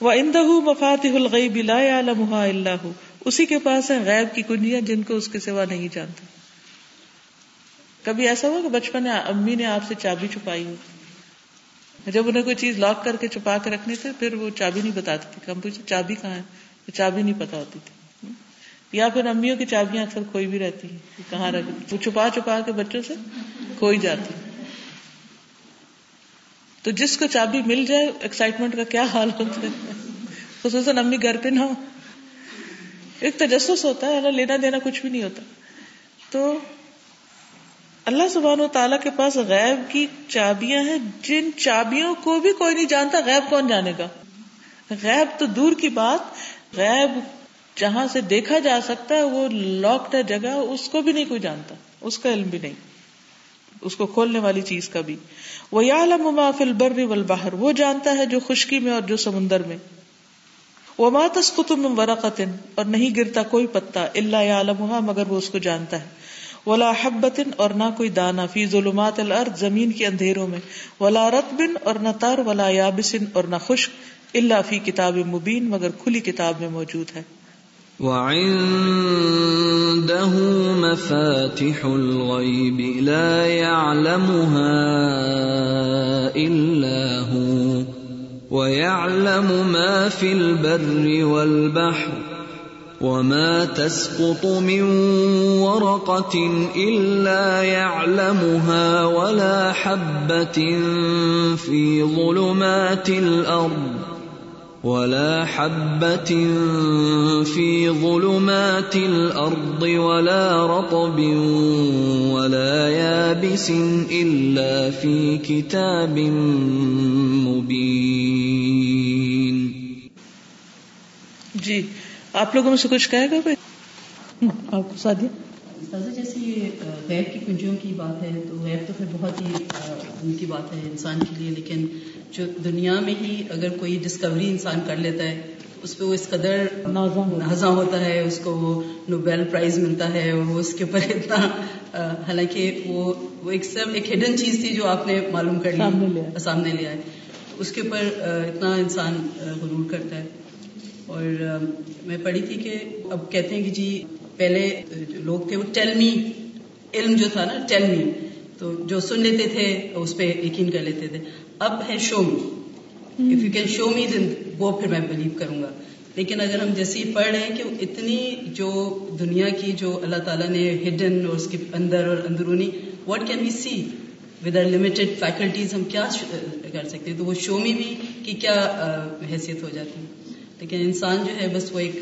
وہ اندہ مفاتح الغیب لا يعلمها اسی کے پاس ہے غیب کی کنجیاں جن کو اس کے سوا نہیں جانتا۔ کبھی ایسا ہوا کہ بچپن میں امی نے آپ سے چابی چھپائی ہو؟ جب انہیں کوئی چیز لاک کر کے چھپا کے رکھنی تھے پھر وہ چابی نہیں بتاتی تھی۔ ہم پوچھے چابی کہاں ہے؟ چابی نہیں پتا ہوتی تھی۔ یا پھر امیوں کی چابیاں اکثر کھوئی بھی رہتی ہیں کہاں رکھ وہ چھپا چھپا کے بچوں سے کھوئی جاتی تو جس کو چابی مل جائے ایکسائٹمنٹ کا کیا حال ہوتا ہے؟ خصوصاً امی گھر پہ نہ ہو ایک تجسس ہوتا ہے لینا دینا کچھ بھی نہیں ہوتا۔ تو اللہ سبحانہ و تعالیٰ کے پاس غیب کی چابیاں ہیں، جن چابیوں کو بھی کوئی نہیں جانتا غیب کون جانے گا۔ غیب تو دور کی بات، غیب جہاں سے دیکھا جا سکتا ہے، وہ لاکڈ ہے جگہ، اس کو بھی نہیں کوئی جانتا، اس کا علم بھی نہیں۔ اس کو کھولنے والی چیز کا بھی۔ وہ یا ما فل بر والبحر، وہ جانتا ہے جو خشکی میں اور جو سمندر میں۔ وہ ماتس قطب ورقتن اور نہیں گرتا کوئی پتا اللہ یا مگر وہ اس کو جانتا ہے۔ ولا حبتن اور نہ کوئی دانا فی ظلمات الارض زمین کے اندھیروں میں۔ ولا رتبن اور نہ تر، ولا یابسن اور نہ خشک اللہ فی کتاب مبین، مگر کھلی کتاب میں موجود ہے۔ وعنده مفاتح الغيب لا يعلمها إلا هو ويعلم ما في البر والبحر وما تسقط من ورقة إلا يعلمها ولا حبة في ظلمات الأرض ولا حبة في ظلمات الأرض ولا رطب ولا يابس إلا في كتاب مبين. جی آپ لوگوں میں سے کچھ کہے گا بھائی آپ کو سادیا سازا جیسے یہ غیب کی کنجیوں کی بات ہے تو غیب تو پھر بہت ہی ان کی بات ہے انسان کے لیے لیکن جو دنیا میں ہی اگر کوئی ڈسکوری انسان کر لیتا ہے اس پہ وہ اس قدر نازاں ہوتا ہے۔ اس کو وہ نوبیل پرائز ملتا ہے اور وہ اس کے اوپر اتنا حالانکہ وہ وہ ایک سب ایک ہڈن چیز تھی جو آپ نے معلوم کر لیا سامنے لیا ہے اس کے اوپر اتنا انسان غرور کرتا ہے۔ اور میں پڑھی تھی کہ اب کہتے ہیں کہ جی پہلے لوگ تھے وہ ٹیلمی علم جو تھا نا ٹیلمی تو جو سن لیتے تھے، اس پہ یقین کر لیتے تھے۔ اب ہے show me if you can show me then وہ پھر میں بلیو کروں گا۔ لیکن اگر ہم جیسے پڑھ رہے ہیں کہ اتنی جو دنیا کی جو اللہ تعالیٰ نے ہڈن اور اس کے اندر اور اندرونی what can we see with our limited faculties ہم کیا کر سکتے تو وہ شو می بھی کی کیا حیثیت ہو جاتی۔ لیکن انسان جو ہے، بس وہ ایک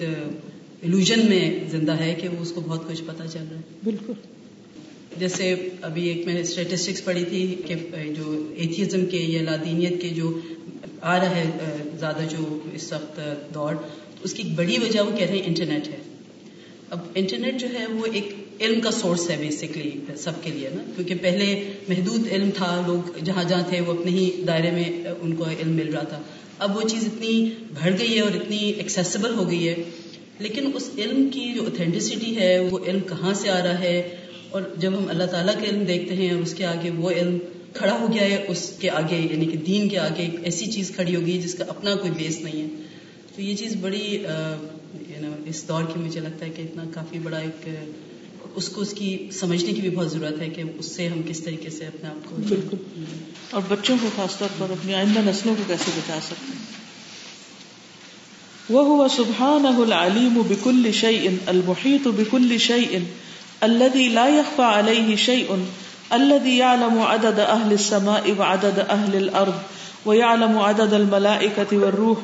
الوژن میں زندہ ہے کہ وہ اس کو بہت کچھ پتا چل رہا ہے۔ بالکل۔ جیسے ابھی ایک میں نے اسٹیٹسٹکس پڑھی تھی کہ جو ایتھیزم کے یا لادینیت کے جو آ رہا ہے زیادہ جو اس وقت دور اس کی بڑی وجہ وہ کہہ رہے ہیں انٹرنیٹ ہے۔ اب انٹرنیٹ جو ہے وہ ایک علم کا سورس ہے بیسکلی سب کے لیے نا۔ کیونکہ پہلے محدود علم تھا لوگ جہاں جہاں تھے وہ اپنے ہی دائرے میں ان کو علم مل رہا تھا۔ اب وہ چیز اتنی بڑھ گئی ہے اور اتنی ایکسیسیبل ہو گئی ہے لیکن اس علم کی جو اوتھینٹسٹی ہے، وہ علم کہاں سے آ رہا ہے؟ اور جب ہم اللہ تعالیٰ کا علم دیکھتے ہیں، اور اس کے آگے وہ علم کھڑا ہو گیا ہے، اس کے آگے یعنی کہ دین کے آگے ایک ایسی چیز کھڑی ہو گئی جس کا اپنا کوئی بیس نہیں ہے۔ تو یہ چیز بڑی اس دور کی مجھے لگتا ہے کہ اتنا کافی بڑا ایک، اس کو اس کی سمجھنے کی بھی بہت ضرورت ہے کہ اس سے ہم کس طریقے سے اپنے آپ کو بالکل۔ اور بچوں کو خاص طور پر اپنی آئندہ نسلوں کو کیسے بچا سکتے ہیں؟ وہ ہوا سبحان العلیم بکل شعی المحیط بکل شعی الذي لا يخفى عليه شيء، الذي يعلم عدد أهل السماء وعدد أهل الأرض، ويعلم عدد الملائكة والروح،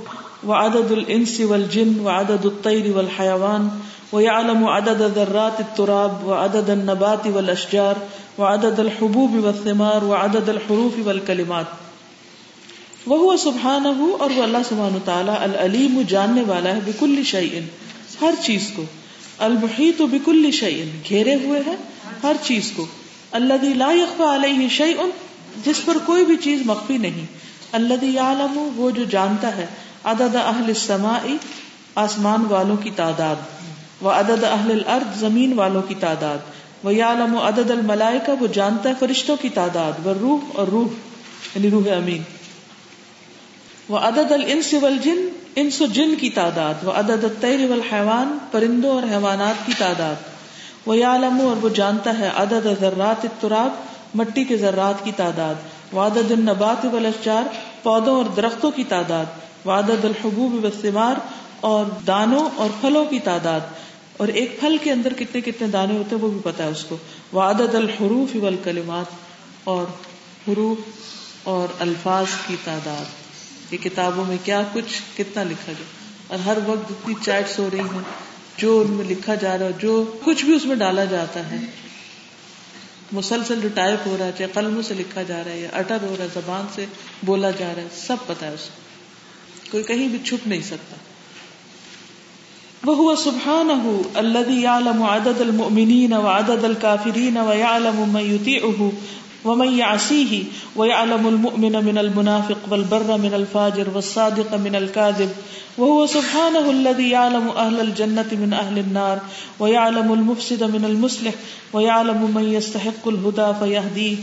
وعدد الانس والجن، وعدد الطير والحيوان، ويعلم عدد ذرات التراب، وعدد النبات والاشجار وعدد الحبوب والثمار، وعدد الحروف والكلمات. وہ سبحانہ اور وہ اللہ سبحانہ تعالیٰ العلیم جاننے والا ہے بکل شعین ہر چیز کو۔ المحیط بکل شعین گھیرے ہوئے ہے ہر چیز کو۔ اللہ لا يخفى علیہ شیء جس پر کوئی بھی چیز مخفی نہیں۔ اللہ یعلم، وہ جو جانتا ہے۔ عدد اہل السماء، آسمان والوں کی تعداد۔ و عدد اہل الارض، زمین والوں کی تعداد۔ و یعلم عدد الملائکہ، وہ جانتا ہے فرشتوں کی تعداد۔ و روح اور روح یعنی روح امین۔ وہ عدد الانس والجن، انس و جن کی تعداد وہ عدد الطیر والحیوان، پرندوں اور حیوانات کی تعداد۔ وہ یعلم اور وہ جانتا ہے عدد ذرات التراب، مٹی کے ذرات کی تعداد۔ وہ عدد النبات والاشجار، پودوں اور درختوں کی تعداد۔ وہ عدد الحبوب والثمار اور دانوں اور پھلوں کی تعداد۔ اور ایک پھل کے اندر کتنے کتنے دانے ہوتے ہیں وہ بھی پتا ہے اس کو۔ وہ عدد الحروف والکلمات اور حروف اور الفاظ کی تعداد۔ کہ کتابوں میں کیا کچھ کتنا لکھا گیا اور ہر وقت اتنی چیٹس ہو رہی ہیں، جو ان میں لکھا جا رہا ہے جو کچھ بھی اس میں ڈالا جاتا ہے۔ مسلسل جو ٹائپ ہو رہا ہے، چاہے قلموں سے لکھا جا رہا ہے یا اٹر ہو رہا ہے، زبان سے بولا جا رہا ہے، سب پتا ہے اس کو۔ کوئی کہیں بھی چھپ نہیں سکتا۔ وہ سبحان الذي يعلم عدد المؤمنين وعدد الكافرين ويعلم من يطيعه ومن يعصيه ويعلم المؤمن من المنافق والبر من الفاجر والصادق من الكاذب وهو سبحانه الذي يعلم أهل الجنة من أهل النار ويعلم المفسد من المصلح ويعلم من يستحق الهدى فيهديه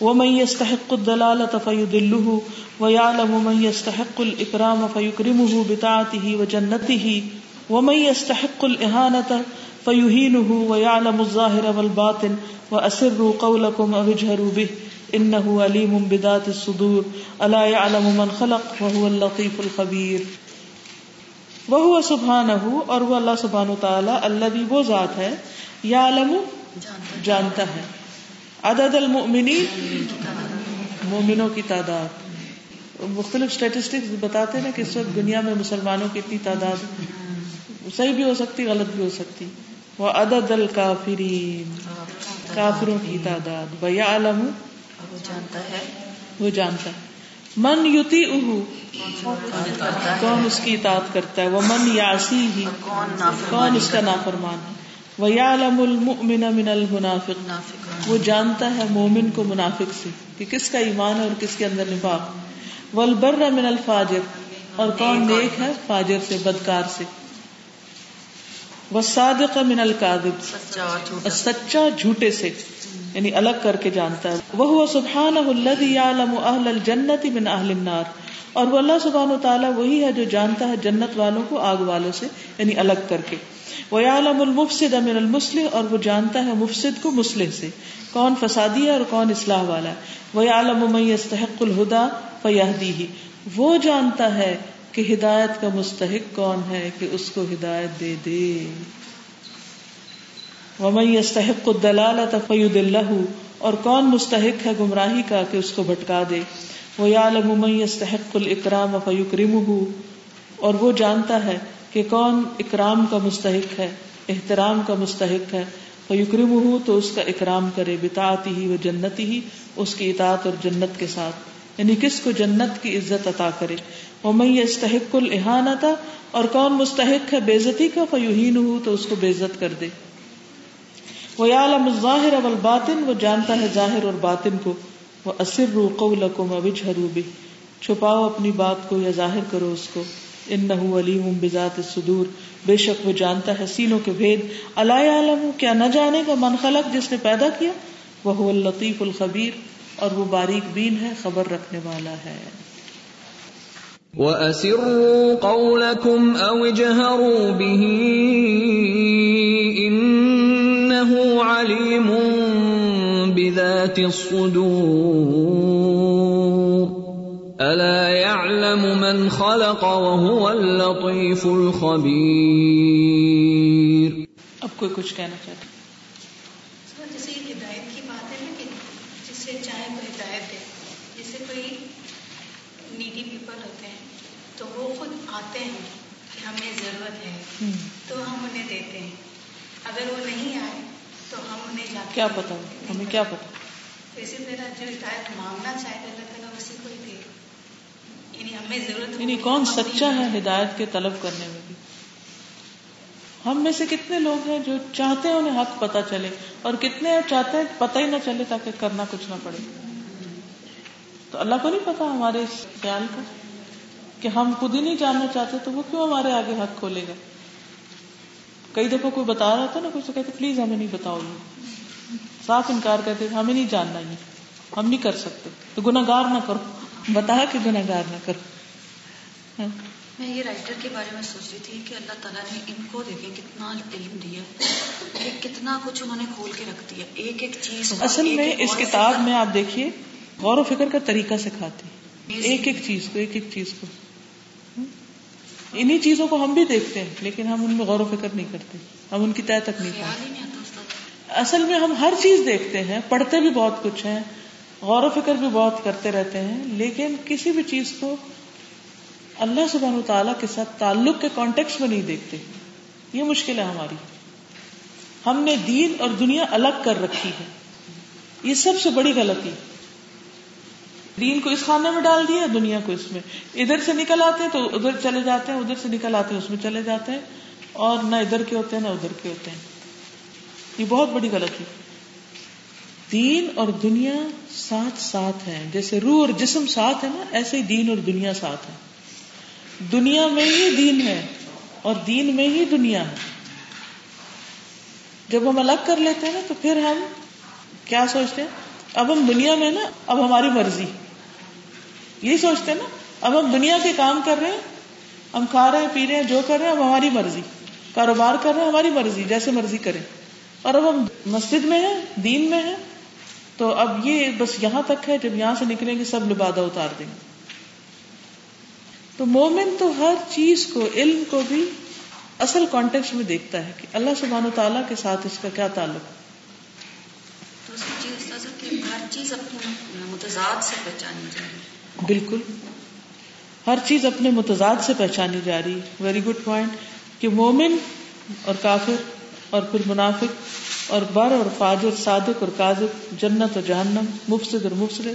ومن يستحق الضلالة فيدله ويعلم من يستحق الإكرام فيكرمه بطاعته وجنته ومن يستحق الإهانة فيهينه ويعلم الظاهر والباطن واسروا قولكم او اجهروا به انه عليم بذات الصدور الا يعلم من خلق وهو اللطيف الخبير وهو سبحانه اور وہ اللہ سبحانہ تعالی الذي وہ ذات ہے یعلم جانتا ہے عدد المؤمنین مومنوں کی تعداد مختلف اسٹیٹسٹکس بتاتے ہیں کہ اس وقت دنیا میں مسلمانوں کی اتنی تعداد صحیح بھی ہو سکتی، غلط بھی ہو سکتی۔ وہ عدد الکافرین کافروں کی تعداد. وہ عالم وہ جانتا ہے. وہ جانتا ہے من یوتی اہو کون اس کی اطاعت کرتا ہے؟ وہ من یاسی ہی کون اس کا نافرمان ہے؟ وہ عالم المؤمن من المنافق. وہ جانتا ہے مومن کو منافق سے کہ کس کا ایمان ہے اور کس کے اندر نفاق. والبر من الفاجر. اور کون نیک ہے؟ فاجر سے، بدکار سے. وہ صادق من القاذب سچا جھوٹے سے یعنی الگ کر کے جانتا ہے۔ وہ سبحان الذي يعلم اهل الجنه من اهل النار۔ اور وہ اللہ سبحانہ تعالیٰ وہی ہے جو جانتا ہے جنت والوں کو آگ والوں سے یعنی الگ کر کے۔ وہ عالم المفسد من المسلح اور وہ جانتا ہے مفسد کو مسلح سے۔ کون فسادی ہے اور کون اصلاح والا ہے۔ وہ عالم من يستحق الهدى فيهديه۔ وہ جانتا ہے کہ ہدایت کا مستحق کون ہے کہ اس کو ہدایت دے دے۔ ومن يستحق الدلالة فيدله، اور کون مستحق ہے گمراہی کا کہ اس کو بھٹکا دے۔ وہ یعلم من يستحق الاکرام فيكرمه، اور وہ جانتا ہے کہ کون اکرام کا مستحق ہے، احترام کا مستحق ہے۔ فيكرمه تو اس کا اکرام کرے بتاعتی ہی و جنتی ہی اس کی اطاعت اور جنت کے ساتھ۔ یعنی کس کو جنت کی عزت عطا کرے؟ استحق الحانتا اور کون مستحق ہے بےزتی کا فیوہین ہو تو اس کو بےزت کر دے۔ وہ عالم ظاہر اول باطن وہ جانتا ہے ظاہر اور باطن کو۔ وہ اسر رو قولکم وجہرو بھی چھپاؤ اپنی بات کو یا ظاہر کرو اس کو۔ انہو علیم بذات الصدور۔ بے شک وہ جانتا ہے سینوں کے بھید۔ اللہ عالم کیا نہ جانے کا من خلق جس نے پیدا کیا۔ وہ اللطیف الخبیر اور وہ باریک بین ہے، خبر رکھنے والا ہے۔ وَأَسِرُّوا قَوْلَكُمْ أَوْ اجْهَرُوا بِهِ إِنَّهُ عَلِيمٌ بِذَاتِ الصُّدُورِ أَلَا يَعْلَمُ مَنْ خَلَقَ وَهُوَ اللَّطِيفُ الْخَبِيرُ اب کوئی کچھ کہنا چاہتا جیسے یہ ہدایت کی بات ہے نا کہ جسے چاہے وہ ہدایت جیسے کوئی نیڈی پیپل ہوتے ہیں تو وہ خود آتے ہیں کہ ہمیں ضرورت ہے تو ہم انہیں دیتے ہیں۔ اگر وہ نہیں آئے تو ہم انہیں جا کیا پتا ہمیں کیا پتا اسی طرح جو ہدایت مانگنا چاہے اللہ تعالیٰ اسی کو ہی دے۔ یعنی ہمیں ضرورت یعنی کون سچا ہے ہدایت کے طلب کرنے میں بھی؟ ہم میں سے کتنے لوگ ہیں جو چاہتے ہیں انہیں حق پتا چلے اور کتنے چاہتے ہیں پتہ ہی نہ چلے تاکہ کرنا کچھ نہ پڑے۔ تو اللہ کو نہیں پتا ہمارے اس خیال کا؟ کہ ہم خود ہی نہیں جاننا چاہتے تو وہ کیوں ہمارے آگے حق کھولے گا؟ کئی دفعہ کوئی بتا رہا تھا نا کچھ کہتے پلیز ہمیں نہیں بتاؤ یہ صاف انکار کرتے ہمیں نہیں جاننا یہ۔ ہم نہیں کر سکتے۔ تو گناگار نہ کرو۔ بتا کہ گناگار نہ کرو۔ ہاں۔ میں یہ رائٹر کے بارے میں سوچ رہی تھی کہ اللہ تعالیٰ نے ان کو دیکھیں کتنا علم دیا کہ کتنا کچھ انہوں نے کھول کے رکھ دیا۔ ایک ایک چیز اصل میں اس کتاب میں آپ دیکھیے غور و فکر کا طریقہ سکھاتی۔ ہے ایک ایک چیز کو ایک ایک چیز کو؟ انہی چیزوں کو ہم بھی دیکھتے ہیں، لیکن ہم ان میں غور و فکر نہیں کرتے، ہم ان کی طے تک نہیں خیال پہنچتے اصل میں ہم ہر چیز دیکھتے ہیں، پڑھتے بھی بہت کچھ ہیں، غور و فکر بھی بہت کرتے رہتے ہیں، لیکن کسی بھی چیز کو اللہ سبحانہ و تعالیٰ کے ساتھ تعلق کے کانٹیکس میں نہیں دیکھتے۔ یہ مشکل ہے ہماری۔ ہم نے دین اور دنیا الگ کر رکھی ہے۔ یہ سب سے بڑی غلطی۔ دین کو اس خانے میں ڈال دیا دنیا کو اس میں۔ ادھر سے نکل آتے ہیں تو ادھر چلے جاتے ہیں، ادھر سے نکل آتے ہیں، اس میں چلے جاتے ہیں۔ اور نہ ادھر کے ہوتے ہیں، نہ ادھر کے ہوتے ہیں۔ یہ بہت بڑی غلطی دین اور دنیا ساتھ ساتھ ہیں۔ جیسے روح اور جسم ساتھ ہے نا، ایسے ہی دین اور دنیا ساتھ ہے دنیا میں ہی دین ہے اور دین میں ہی دنیا ہے۔ جب ہم الگ کر لیتے ہیں نا، تو پھر ہم کیا سوچتے ہیں؟ اب ہم دنیا میں نا، اب ہماری مرضی۔ یہی سوچتے ہیں نا، اب ہم دنیا کے کام کر رہے ہیں، ہم کھا رہے ہیں، پی رہے ہیں، جو کر رہے ہیں اب ہماری مرضی۔ کاروبار کر رہے ہیں، ہماری مرضی، جیسے مرضی کریں۔ اور اب ہم مسجد میں ہیں، دین میں ہیں، تو اب یہ بس یہاں تک ہے، جب یہاں سے نکلیں گے، سب لبادہ اتار دیں گے۔ تو مومن تو ہر چیز کو، علم کو بھی اصل کانٹیکس میں دیکھتا ہے کہ اللہ سبحانہ و تعالیٰ کے ساتھ اس کا کیا تعلق چیز ہر چیز اپنے متضاد سے پہچانی جائے۔ بالکل۔ ہر چیز اپنے متضاد سے پہچانی جا رہی ویری گڈ پوائنٹ کہ مومن اور کافر اور پھر منافق اور بر اور فاجر صادق اور کاذب جنت اور جہنم مفسد اور مفسد۔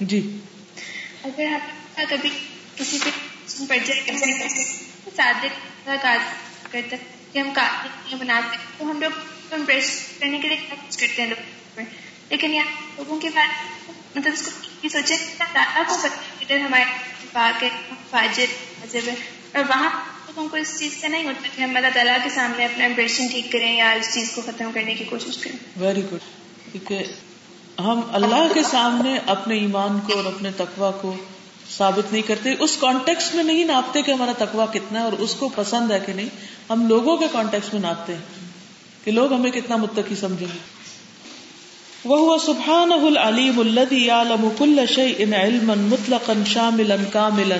جی۔ اگر ہم کبھی کسی جائے صادق کہ ہم بناتے تو ہم لوگ کرنے کے لیے کچھ کرتے ہیں لوگ لیکن یہاں لوگوں کے بارے مطلب اس کو یہ سوچے کہ اللہ کو ہمارے پاک ہے فاجر مذہب ہے اور وہاں لوگوں کو اس چیز سے نہیں ہوتا کہ ہم اللہ تعالیٰ کے سامنے اپنا امپریشن ٹھیک کریں یا اس چیز کو ختم کرنے کی کوشش کریں۔ ویری گڈ کیونکہ ہم اللہ کے سامنے اپنے ایمان کو اور اپنے تقوا کو ثابت نہیں کرتے۔ اس کانٹیکس میں نہیں ناپتے کہ ہمارا تقوا کتنا ہے اور اس کو پسند ہے کہ نہیں۔ ہم لوگوں کے کانٹیکس میں ناپتے ہیں کہ لوگ ہمیں کتنا متقی سمجھیں۔ گے وہ سبحانہ العلیم الدی عالم الذي يعلم كل شيء علما مطلقا شاملا كاملا.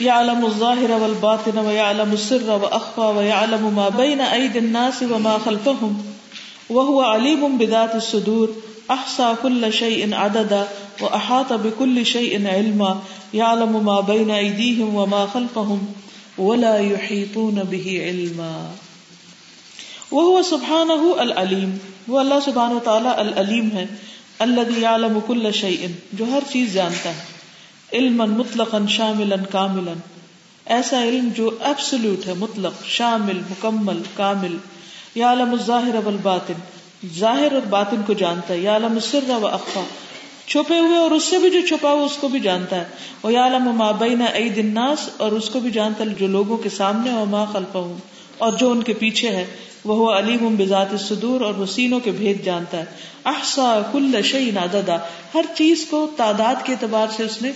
يعلم الظاهر والباطن ويعلم السر واخفى ويعلم ما بين ايدي الناس وما خلفهم. وهو عليم بذات الصدور. احصى كل شيء عددا واحاط بكل شيء علما. يعلم ما بين ايديهم وما خلفهم. ولا يحيطون به علما. وہ سبحانہ العلیم، وہ اللہ سبحانہ تعالیٰ العلیم ہے اللہ یعلم کل شیء جو ہر چیز جانتا ہے، علما مطلقا شاملا کاملا۔ ایسا علم جو ایبسلوٹ ہے، مطلق، شامل، مکمل، کامل۔ یعلم الظاہر والباطن، ظاہر اور باطن کو جانتا ہے، یعلم السر و اخفا۔ چھپے ہوئے اور اس سے بھی جو چھپا ہوا، اس کو بھی جانتا ہے۔ وہ یعلم ما بین عید الناس، اور اس کو بھی جانتا ہے جو لوگوں کے سامنے اور ما خلفہم، اور جو ان کے پیچھے ہے۔ وہ علیم بذات الصدور اور وہ سینوں کے بھید جانتا ہے۔ احسا کل شیء عددا، ہر چیز کو تعداد کے اعتبار سے اس نے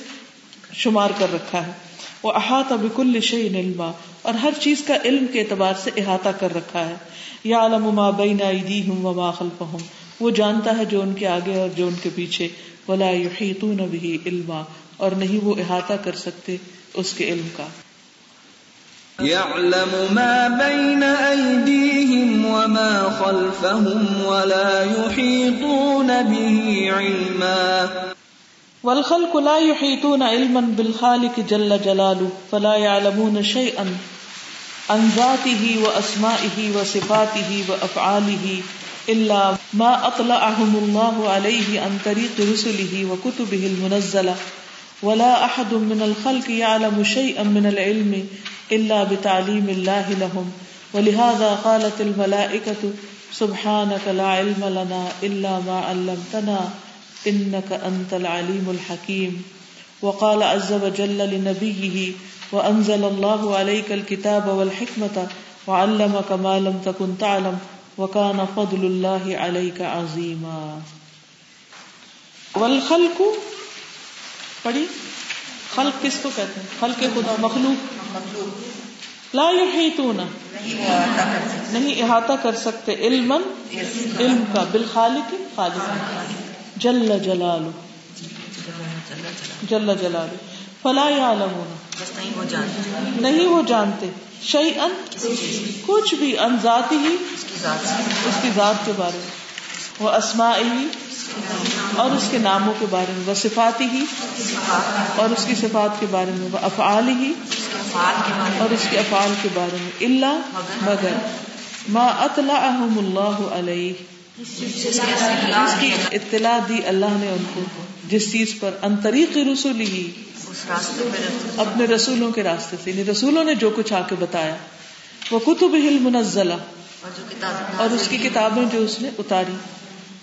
شمار کر رکھا ہے۔ وہ احاطہ بکل شیء علما، اور ہر چیز کا علم کے اعتبار سے احاطہ کر رکھا ہے۔ یا علم ما بین ایدیہم وما خلفہم، وہ جانتا ہے جو ان کے آگے اور جو ان کے پیچھے۔ ولا یحیطون به علما، اور نہیں وہ احاطہ کر سکتے اس کے علم کا۔ يعلم ما بين أيديهم وما خلفهم ولا يحيطون به علما. والخلق لا يحيطون علما بالخالق جل جلاله، فلا يعلمون شيئا عن ذاته واسمائه وصفاته وافعاله الا ما اطلعهم الله عليه عن طريق رسله وكتبه المنزله ولا احد من الخلق يعلم شيئا من العلم الا بتعليم الله لهم. ولهذا قالت الملائكه سبحانك لا علم لنا الا ما علمتنا انك انت العليم الحكيم. وقال عز وجل لنبيه وانزل الله عليك الكتاب والحكمه وعلمك ما لم تكن تعلم وكان فضل الله عليك عظيما. والخلق پڑھی؟ خلق کس کو کہتے ہیں؟ خلق خدا، مخلوق۔ لا يحيطون نہیں، احاطہ کر سکتے۔ علم علم کا، بالخالق خالق۔ جل جلال جل جلال فلا یعلمون۔ نہیں، وہ جانتے۔ شعی ان کچھ بھی ان ذاتی ہی اس کی ذات کے بارے میں۔ وہ اسما ہی اور اس کے ناموں کے بارے میں، وہ صفاتی ہی اور اس کی صفات کے بارے میں، وہ افعال ہی اور اس کے افعال کے بارے میں اللہ مگر۔ ما اطلعهم اللہ علیہ۔ جس کی اطلاع دی اللہ نے ان کو، جس چیز پر انتریق رسول ہی۔ اپنے رسولوں کے راستے سے یعنی رسولوں نے جو کچھ آ کے بتایا۔ وہ کتب ہل منزلہ اور اس کی کتابیں جو اس نے اتاری۔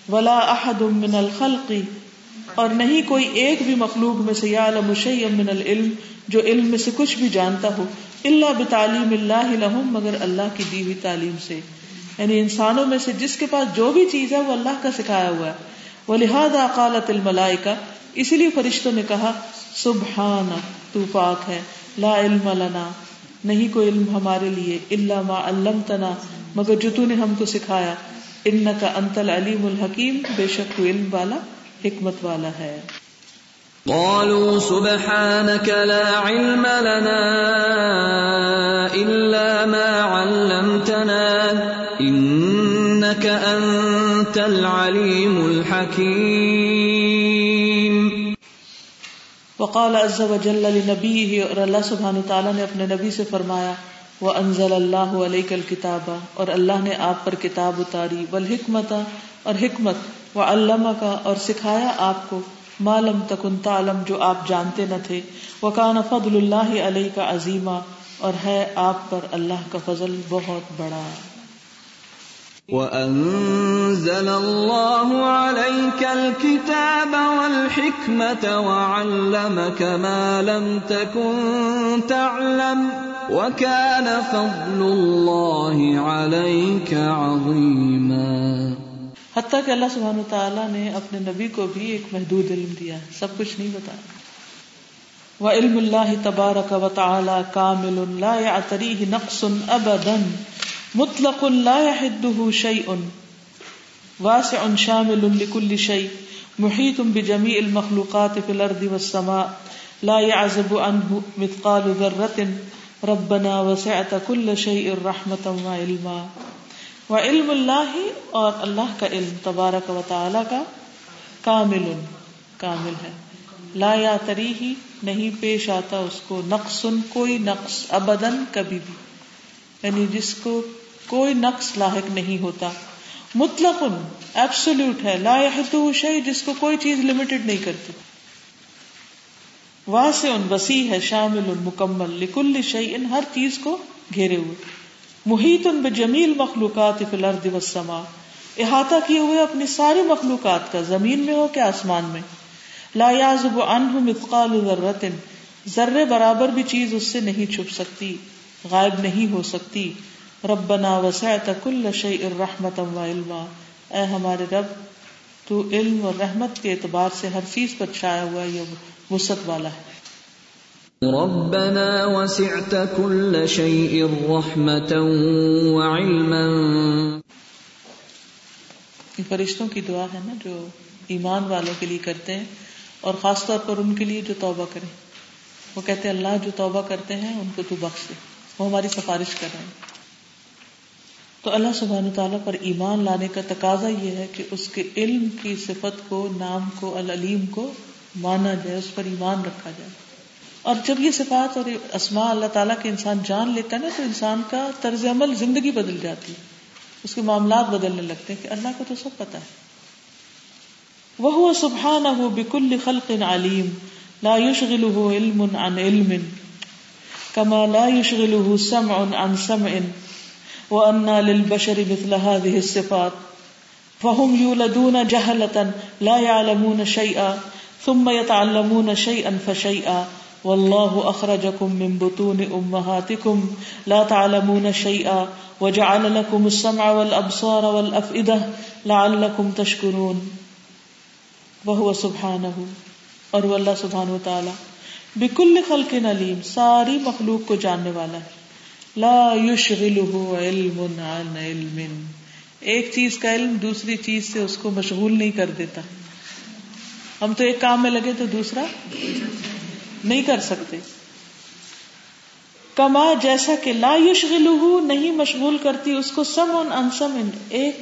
ولا احد من الخلقی اور نہیں کوئی ایک بھی مخلوق میں سے یا علم من العلم، جو علم میں سے کچھ بھی جانتا ہو اللہ بتعلیم اللہ لہم، مگر اللہ کی دی ہوئی تعلیم سے۔ یعنی انسانوں میں سے جس کے پاس جو بھی چیز ہے، وہ اللہ کا سکھایا ہوا ہے۔ وہ لہٰذا قالت الملائکہ اسی لیے فرشتوں نے کہا سبحان تو پاک ہے، لا علم لنا، نہیں کوئی علم ہمارے لیے اللہ ما علمتنا، مگر جو تو نے ہم کو سکھایا۔ ان کا انت العلیم الحکیم بے شک علم والا حکمت والا ہے۔ قالوا سبحانك لا علم لنا الا ما علمتنا انك انت العليم الحكيم وقال عز وجل لنبيه اور اللہ سبحانہ تعالی نے اپنے نبی سے فرمایا وہ انزل اللہ علیہ کتاب اور اللہ نے آپ پر کتاب اتاری، والحکمت اور حکمت و علامہ کا اور سکھایا آپ کو معلوم تکن تعلم، جو آپ جانتے نہ تھے۔ وکان فضل اللہ علیہ کا عظیمہ اور ہے آپ پر اللہ کا فضل بہت بڑا۔ وَأَنزَلَ اللَّهُ عَلَيْكَ الْكِتَابَ وَالْحِكْمَةَ وَعَلَّمَكَ مَا لَمْ تَكُن تَعْلَمُ وَكَانَ فَضْلُ اللَّهِ عَلَيْكَ عَظِيمًا۔ حتیٰ کہ اللہ سبحانہ تعالیٰ نے اپنے نبی کو بھی ایک محدود علم دیا ہے سب کچھ نہیں بتایا وہ علم اللہ تبارک و تعالی کامل لا يعتريه نقص ابدا مطلق لا يحده شيء واسع شامل لكل شيء محيط بجميع المخلوقات في الارض والسماء لا يعزب عنه مثقال ذرة ربنا وسعت كل شيء رحمة وعلما وعلم اللہ اور اللہ کا علم تبارک و تعالی کا کامل کامل ہے لا یا تری ہی نہیں پیش آتا اس کو نقص، کوئی نقص ابدن کبھی بھی۔ یعنی جس کو کوئی نقص لاحق نہیں ہوتا۔ مطلق ایبسولوٹ ہے۔ لا شہی جس کو کوئی چیز لمیٹڈ نہیں کرتی۔ واسع ان وسیع ہے، شامل ان مکمل۔ لکل شعی ان ہر چیز کو گھیرے ہوئے۔ محیط ان بجمیل مخلوقات فی الارض والسماء۔ احاطہ کیے ہوئے اپنی ساری مخلوقات کا، زمین میں ہو کہ آسمان میں۔ لا یعزب عنہ مثقال ذرۃ ذرے برابر بھی چیز اس سے نہیں چھپ سکتی، غائب نہیں ہو سکتی۔ ربنا وسعت كل شيء رحمتا وعلما۔ اے ہمارے رب تو علم اور رحمت کے اعتبار سے ہر چیز پر چھایا ہوا یہ وسعت والا ہے۔ ربنا وسعت كل شيء رحمة وعلما۔ فرشتوں کی دعا ہے نا جو ایمان والوں کے لیے کرتے ہیں اور خاص طور پر ان کے لیے جو توبہ کریں۔ وہ کہتے ہیں اللہ جو توبہ کرتے ہیں ان کو تو بخش دے۔ وہ ہماری سفارش کر رہے ہیں۔ تو اللہ سبحانہ تعالیٰ پر ایمان لانے کا تقاضا یہ ہے کہ اس کے علم کی صفت کو، نام کو، العلیم کو مانا جائے، اس پر ایمان رکھا جائے۔ اور جب یہ صفات اور اسماء اللہ تعالیٰ کے انسان جان لیتا ہے نا، تو انسان کا طرز عمل زندگی بدل جاتی ہے۔ اس کے معاملات بدلنے لگتے ہیں کہ اللہ کو تو سب پتا ہے۔ وہ سبحان ہو بکل خلق علیم، لا يشغل علم عن علم كما لا يشغل سمع عن سمع وأن للبشر مثل هذه الصفات فهم يولدون جهلة لا يعلمون شيئا ثم يتعلمون شيئا فشيئا والله أخرجكم من بطون أمهاتكم لا تعلمون شيئا وجعل لكم السمع والأبصار والأفئدة لعلكم تشكرون وهو سبحانه اور وہ اللہ سبحان و تعالی بکل خلق علیم ساری مخلوق کو جاننے والا ہے۔ لا يشغله علم عن علم. ایک چیز کا علم دوسری چیز سے اس کو مشغول نہیں کر دیتا. ہم تو ایک کام میں لگے تو دوسرا نہیں کر سکتے. کما جیسا کہ لا یشغلہ نہیں مشغول کرتی اس کو سم ان انسم ایک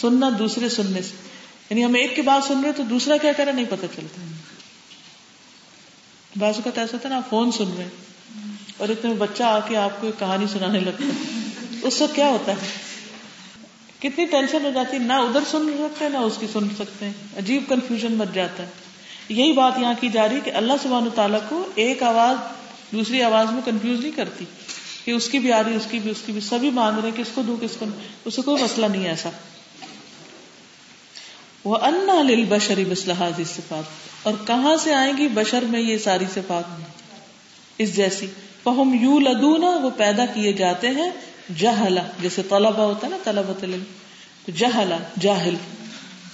سننا دوسرے سننے سے. یعنی ہم ایک کی بات سن رہے تو دوسرا کیا کرے نہیں پتا چلتا. بعض کا ایسا تھا نا فون سن رہے اور اتنے بچہ آ کے آپ کو ایک کہانی سنانے لگتا ہے۔ اس وقت کیا ہوتا ہے؟ کتنی ٹینشن ہو جاتی ہے۔ نہ ادھر سن سکتے ہیں، نہ اس کی سن سکتے ہیں۔ عجیب کنفیوژن مچ جاتا ہے۔ یہی بات یہاں کی جا رہی کہ اللہ سبحانہ تعالیٰ کو ایک آواز دوسری آواز میں کنفیوز نہیں کرتی کہ اس کی بھی آ رہی اس کی بھی، اس کی بھی۔ سبھی مانگ رہے کس کو دوں کس کو اسے کوئی مسئلہ نہیں ایسا۔ وہ انا لل بشری بسلحاظ صفات اور کہاں سے آئیں گی بشر میں یہ ساری صفات؟ اس جیسی۔ فہم یو لدونا وہ پیدا کیے جاتے ہیں جہلا، جیسے طلبا ہوتا ہے نا طلبا جہلا، جاہل،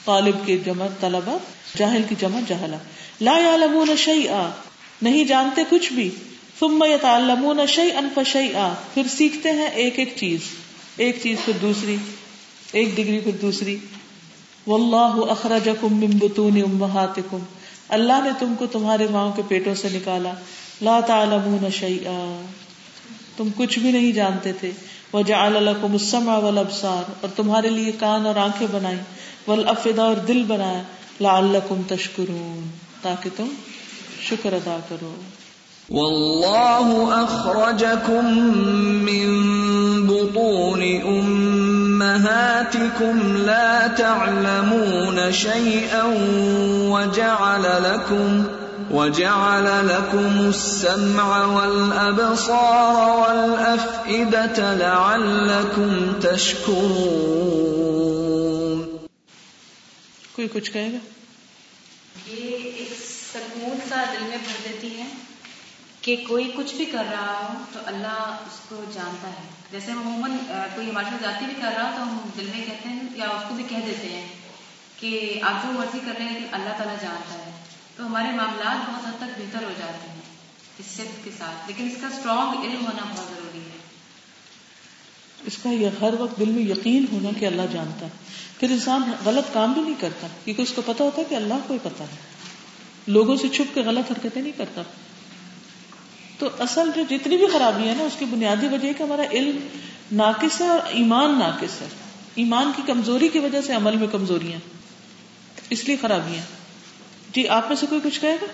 طالب کے جمع طلبا جاہل کی جمع، جہلا۔ لا يعلمون شيئا نہیں جانتے کچھ بھی۔ ثم يتعلمون شيئا فشيئا پھر سیکھتے ہیں ایک ایک چیز ایک چیز پھر دوسری، ایک ڈگری پھر دوسری۔ واللہ اخرجکم من بطون امہاتکم۔ اللہ نے تم کو تمہارے ماں کے پیٹوں سے نکالا۔ لا تعلمون شيئا تم کچھ بھی نہیں جانتے تھے۔ وجعل لكم السمع والابصار۔ اور تمہارے لیے کان اور آنکھیں بنائی۔ والافئدہ اور دل بنایا۔ لعلکم تشکرون۔ تاکہ تم شکر ادا کرو۔ واللہ اخرجکم من بطون امہاتکم لا تعلمون شیئا وجعل لکم وجعل لكم السمع والأبصار والأفئدة لعلكم تشكرون. کوئی کچھ کہے گا؟ یہ ایک سکون سا دل میں بھر دیتی ہے کہ کوئی کچھ بھی کر رہا ہو تو اللہ اس کو جانتا ہے۔ جیسے ہم عموماً کوئی ہمارے ساتھ جاتی بھی کر رہا ہو تو ہم دل میں کہتے ہیں یا اس کو بھی کہہ دیتے ہیں کہ آپ جو مرضی کر رہے ہیں لیکن اللہ تعالیٰ جانتا ہے۔ تو ہمارے معاملات بہت حد تک بہتر ہو جاتے ہیں اس صفت کے ساتھ۔ لیکن اس کا اسٹرانگ علم ہونا بہت ضروری ہے۔ اس کا یہ ہر وقت دل میں یقین ہونا کہ اللہ جانتا ہے۔ پھر انسان غلط کام بھی نہیں کرتا، کیونکہ اس کو پتا ہوتا ہے کہ اللہ کو ہی پتا ہے لوگوں سے چھپ کے غلط حرکتیں نہیں کرتا۔ تو اصل جو جتنی بھی خرابی ہے نا، اس کی بنیادی وجہ ہے کہ ہمارا علم ناقص ہے اور ایمان ناقص ہے۔ ایمان کی کمزوری کی وجہ سے عمل میں کمزوریاں۔ اس لیے خرابیاں۔ جی آپ میں سے کوئی کچھ کہے گا؟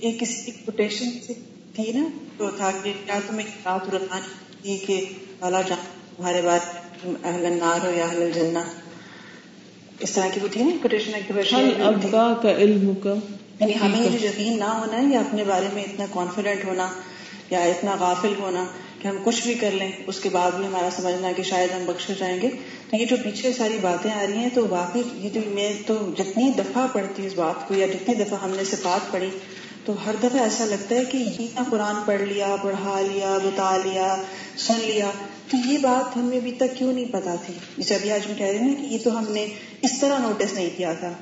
ایک کسی کوٹیشن سے تھی نا تو تھا کہ کیا تمہیں رکھانی تھی کہ جان تمہارے بات اہل نار ہو یا اہل جنہ اس طرح کی وہ تھی نا کوٹیشن ابا کا علم کا۔ یعنی ہمیں یہ یقین نہ ہونا ہے یا اپنے بارے میں اتنا کانفیڈنٹ ہونا یا اتنا غافل ہونا کہ ہم کچھ بھی کر لیں اس کے بعد بھی ہمارا سمجھنا کہ شاید ہم بخشے جائیں گے۔ تو یہ جو پیچھے ساری باتیں آ رہی ہیں تو واقعی یہ جو میں تو جتنی دفعہ پڑھتی اس بات کو یا جتنی دفعہ ہم نے صفات پڑھی تو ہر دفعہ ایسا لگتا ہے کہ یہ قرآن پڑھ لیا پڑھا لیا بتا لیا سن لیا۔ تو یہ بات ہمیں ابھی تک کیوں نہیں پتا تھی؟ جسے ابھی آج ہم کہہ رہے ہیں کہ یہ تو ہم نے اس طرح نوٹس نہیں کیا تھا۔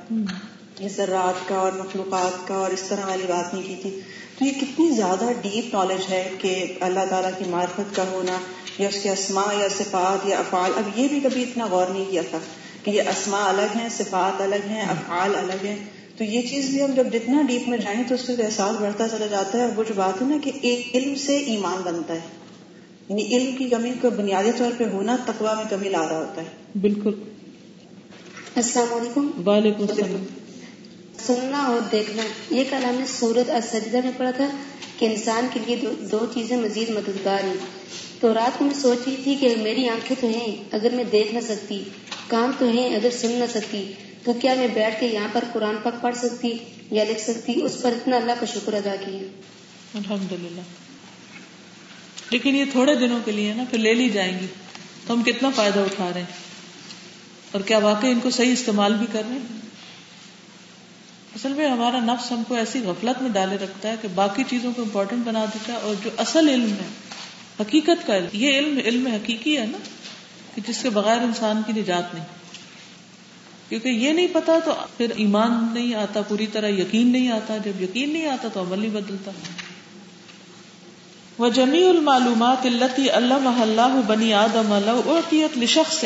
یہ ذرات کا اور مخلوقات کا اور اس طرح والی بات نہیں کی تھی۔ تو یہ کتنی زیادہ ڈیپ نالج ہے کہ اللہ تعالیٰ کی معرفت کا ہونا یا اس کے اسماء یا صفات یا افعال۔ اب یہ بھی کبھی اتنا غور نہیں کیا تھا کہ یہ اسماء الگ ہیں صفات الگ ہیں افعال الگ ہیں۔ تو یہ چیز بھی ہم جب جتنا ڈیپ میں جائیں تو اس سے احساس بڑھتا چلا جاتا ہے اور وہ جو بات ہے نا کہ ایک علم سے ایمان بنتا ہے۔ یعنی علم کی کمی کو بنیادی طور پہ ہونا تقوا میں کمی لا رہا ہوتا ہے۔ بالکل۔ السلام علیکم۔ وعلیکم السلام۔ سننا اور دیکھنا۔ یہ کل ہم نے سورت السجدہ میں پڑھا تھا کہ انسان کے لیے دو, دو چیزیں مزید مددگار ہیں۔ تو رات کو میں سوچ رہی تھی کہ میری آنکھیں تو ہیں اگر میں دیکھ نہ سکتی کام تو ہیں اگر سن نہ سکتی تو کیا میں بیٹھ کے یہاں پر قرآن پاک پڑھ سکتی یا لکھ سکتی؟ اس پر اتنا اللہ کا شکر ادا کیا۔ الحمد للہ لیکن یہ تھوڑے دنوں کے لیے نا پھر لے لی جائیں گی۔ تو ہم کتنا فائدہ اٹھا رہے ہیں۔ اور کیا واقعی ان کو صحیح استعمال بھی کر رہے ہیں؟ اصل میں ہمارا نفس ہم کو ایسی غفلت میں ڈالے رکھتا ہے کہ باقی چیزوں کو امپورٹنٹ بنا دیتا ہے اور جو اصل علم ہے، حقیقت کا علم، یہ علم علم حقیقی ہے نا، کہ جس کے بغیر انسان کی نجات نہیں۔ کیونکہ یہ نہیں پتا تو پھر ایمان نہیں آتا، پوری طرح یقین نہیں آتا۔ جب یقین نہیں آتا تو عمل نہیں بدلتا۔ وہ جمی المعلومات التی اللہ محلہ بنی آدم اعطیت لشخص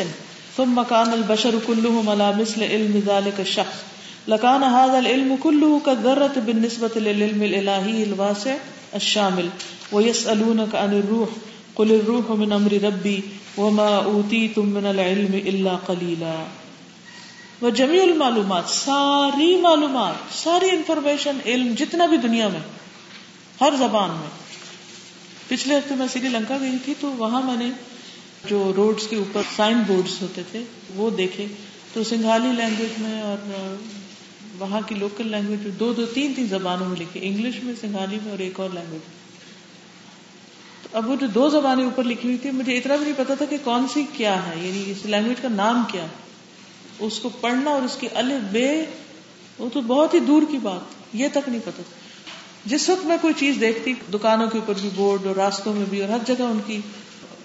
ثم كان البشر كلهم على مثل علم ذلك الشخص۔ لكان هذا العلم كله كالذرة بالنسبة للعلم الإلهي الواسع الشامل ويسألونك عن الروح قل الروح من أمر ربي وما أوتيتم من العلم إلا قليلا وجميع المعلومات، ساری معلومات، ساری انفارمیشن علم جتنا بھی دنیا میں، ہر زبان میں۔ پچھلے ہفتے میں سری لنکا گئی تھی تو وہاں میں نے جو روڈز کے اوپر سائن بورڈز ہوتے تھے وہ دیکھے۔ تو سنگھالی لینگویج میں اور وہاں کی لوکل لینگویج دو دو تین تین زبانوں میں لکھے انگلش میں سنگھالی میں اور ایک اور لینگویج اب وہ جو دو زبانیں اوپر لکھی ہوئی تھی، مجھے اتنا بھی نہیں پتا تھا کہ کون سی کیا ہے یعنی اس لینگویج کا نام کیا اس کو پڑھنا اور اس کی الف، بے، وہ تو بہت ہی دور کی بات، یہ تک نہیں پتا تھا۔ جس وقت میں کوئی چیز دیکھتی، دکانوں کے اوپر بھی بورڈ اور راستوں میں بھی اور ہر جگہ ان کی،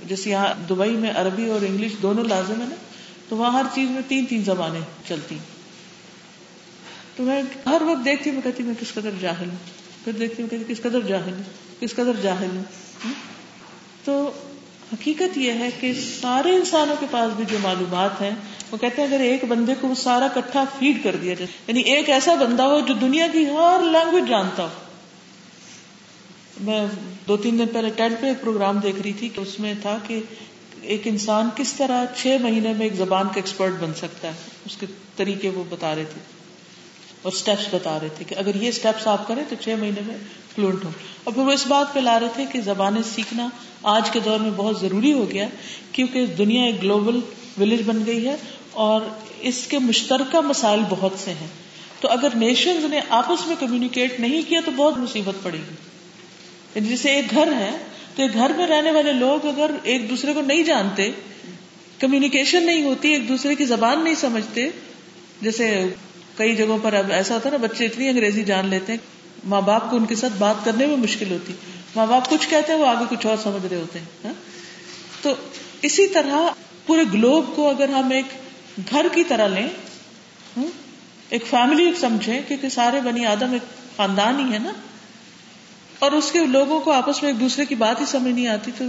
جیسے یہاں دبئی میں عربی اور انگلش دونوں لازم ہے نا، تو وہاں ہر چیز میں تین تین زبانیں چلتی۔ تو میں ہر وقت دیکھتی میں کہتی میں کس قدر جاہل ہوں۔ پھر دیکھتی ہوں کہتی کس قدر جاہل ہوں، کس قدر جاہل ہوں۔ تو حقیقت یہ ہے کہ سارے انسانوں کے پاس بھی جو معلومات ہیں، وہ کہتے ہیں اگر ایک بندے کو وہ سارا کٹھا فیڈ کر دیا جائے یعنی ایک ایسا بندہ ہو جو دنیا کی ہر لینگویج جانتا ہو۔ میں دو تین دن پہلے ٹینٹ پہ ایک پروگرام دیکھ رہی تھی کہ اس میں تھا کہ ایک انسان کس طرح چھ مہینے میں ایک زبان کا ایکسپرٹ بن سکتا ہے، اس کے طریقے وہ بتا رہے تھے۔ اور اسٹیپس بتا رہے تھے کہ اگر یہ اسٹیپس آپ کریں تو چھ مہینے میں فلوئنٹ ہو اور پھر وہ اس بات پہ لا رہے تھے کہ زبانیں سیکھنا آج کے دور میں بہت ضروری ہو گیا کیونکہ دنیا ایک گلوبل ولیج بن گئی ہے اور اس کے مشترکہ مسائل بہت سے ہیں۔ تو اگر نیشنز نے آپس میں کمیونیکیٹ نہیں کیا تو بہت مصیبت پڑے گی۔ یعنی جیسے ایک گھر ہے تو ایک گھر میں رہنے والے لوگ اگر ایک دوسرے کو نہیں جانتے کمیونیکیشن نہیں ہوتی، ایک دوسرے کی زبان نہیں سمجھتے، جیسے کئی جگہوں پر اب ایسا ہوتا ہے نا، بچے اتنی انگریزی جان لیتے ہیں، ماں باپ کو ان کے ساتھ بات کرنے میں مشکل ہوتی۔ ماں باپ کچھ کہتے ہیں، وہ آگے کچھ اور سمجھ رہے ہوتے ہیں ہاں؟ تو اسی طرح پورے گلوب کو اگر ہم ایک گھر کی طرح لیں ہاں؟ ایک فیملی سمجھیں، کیونکہ سارے بنی آدم ایک خاندان ہی ہے نا۔ اور اس کے لوگوں کو آپس میں ایک دوسرے کی بات ہی سمجھ نہیں آتی، تو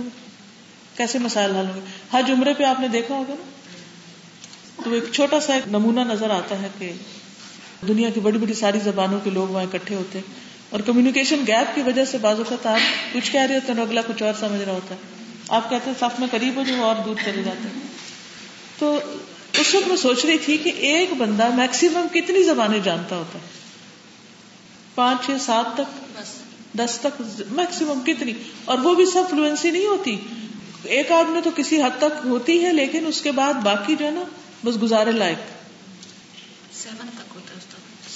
کیسے مسائل حل ہوں گے ہر عمرے پہ آپ نے دیکھا ہوگا نا؟ تو ایک چھوٹا سا ایک نمونہ نظر آتا ہے کہ دنیا کی بڑی بڑی ساری زبانوں کے لوگ وہاں اکٹھے ہوتے ہیں۔ اور کمیونیکیشن گیپ کی وجہ سے بازو کا آپ کچھ کہہ رہے ہوتے ہیں اگلا کچھ اور سمجھ رہا ہوتا ہے۔ آپ کہتے ہیں سب میں قریب ہو جو اور دور چلے جاتے ہیں۔ تو اس وقت میں سوچ رہی تھی کہ ایک بندہ میکسیمم کتنی زبانیں جانتا ہوتا ہے؟ پانچ چھ سات تک؟ دس تک؟ میکسیمم کتنی؟ اور وہ بھی سب فلوئنسی نہیں ہوتی۔ ایک آدمی تو کسی حد تک ہوتی ہے لیکن اس کے بعد باقی جو ہے نا بس گزارے لائق۔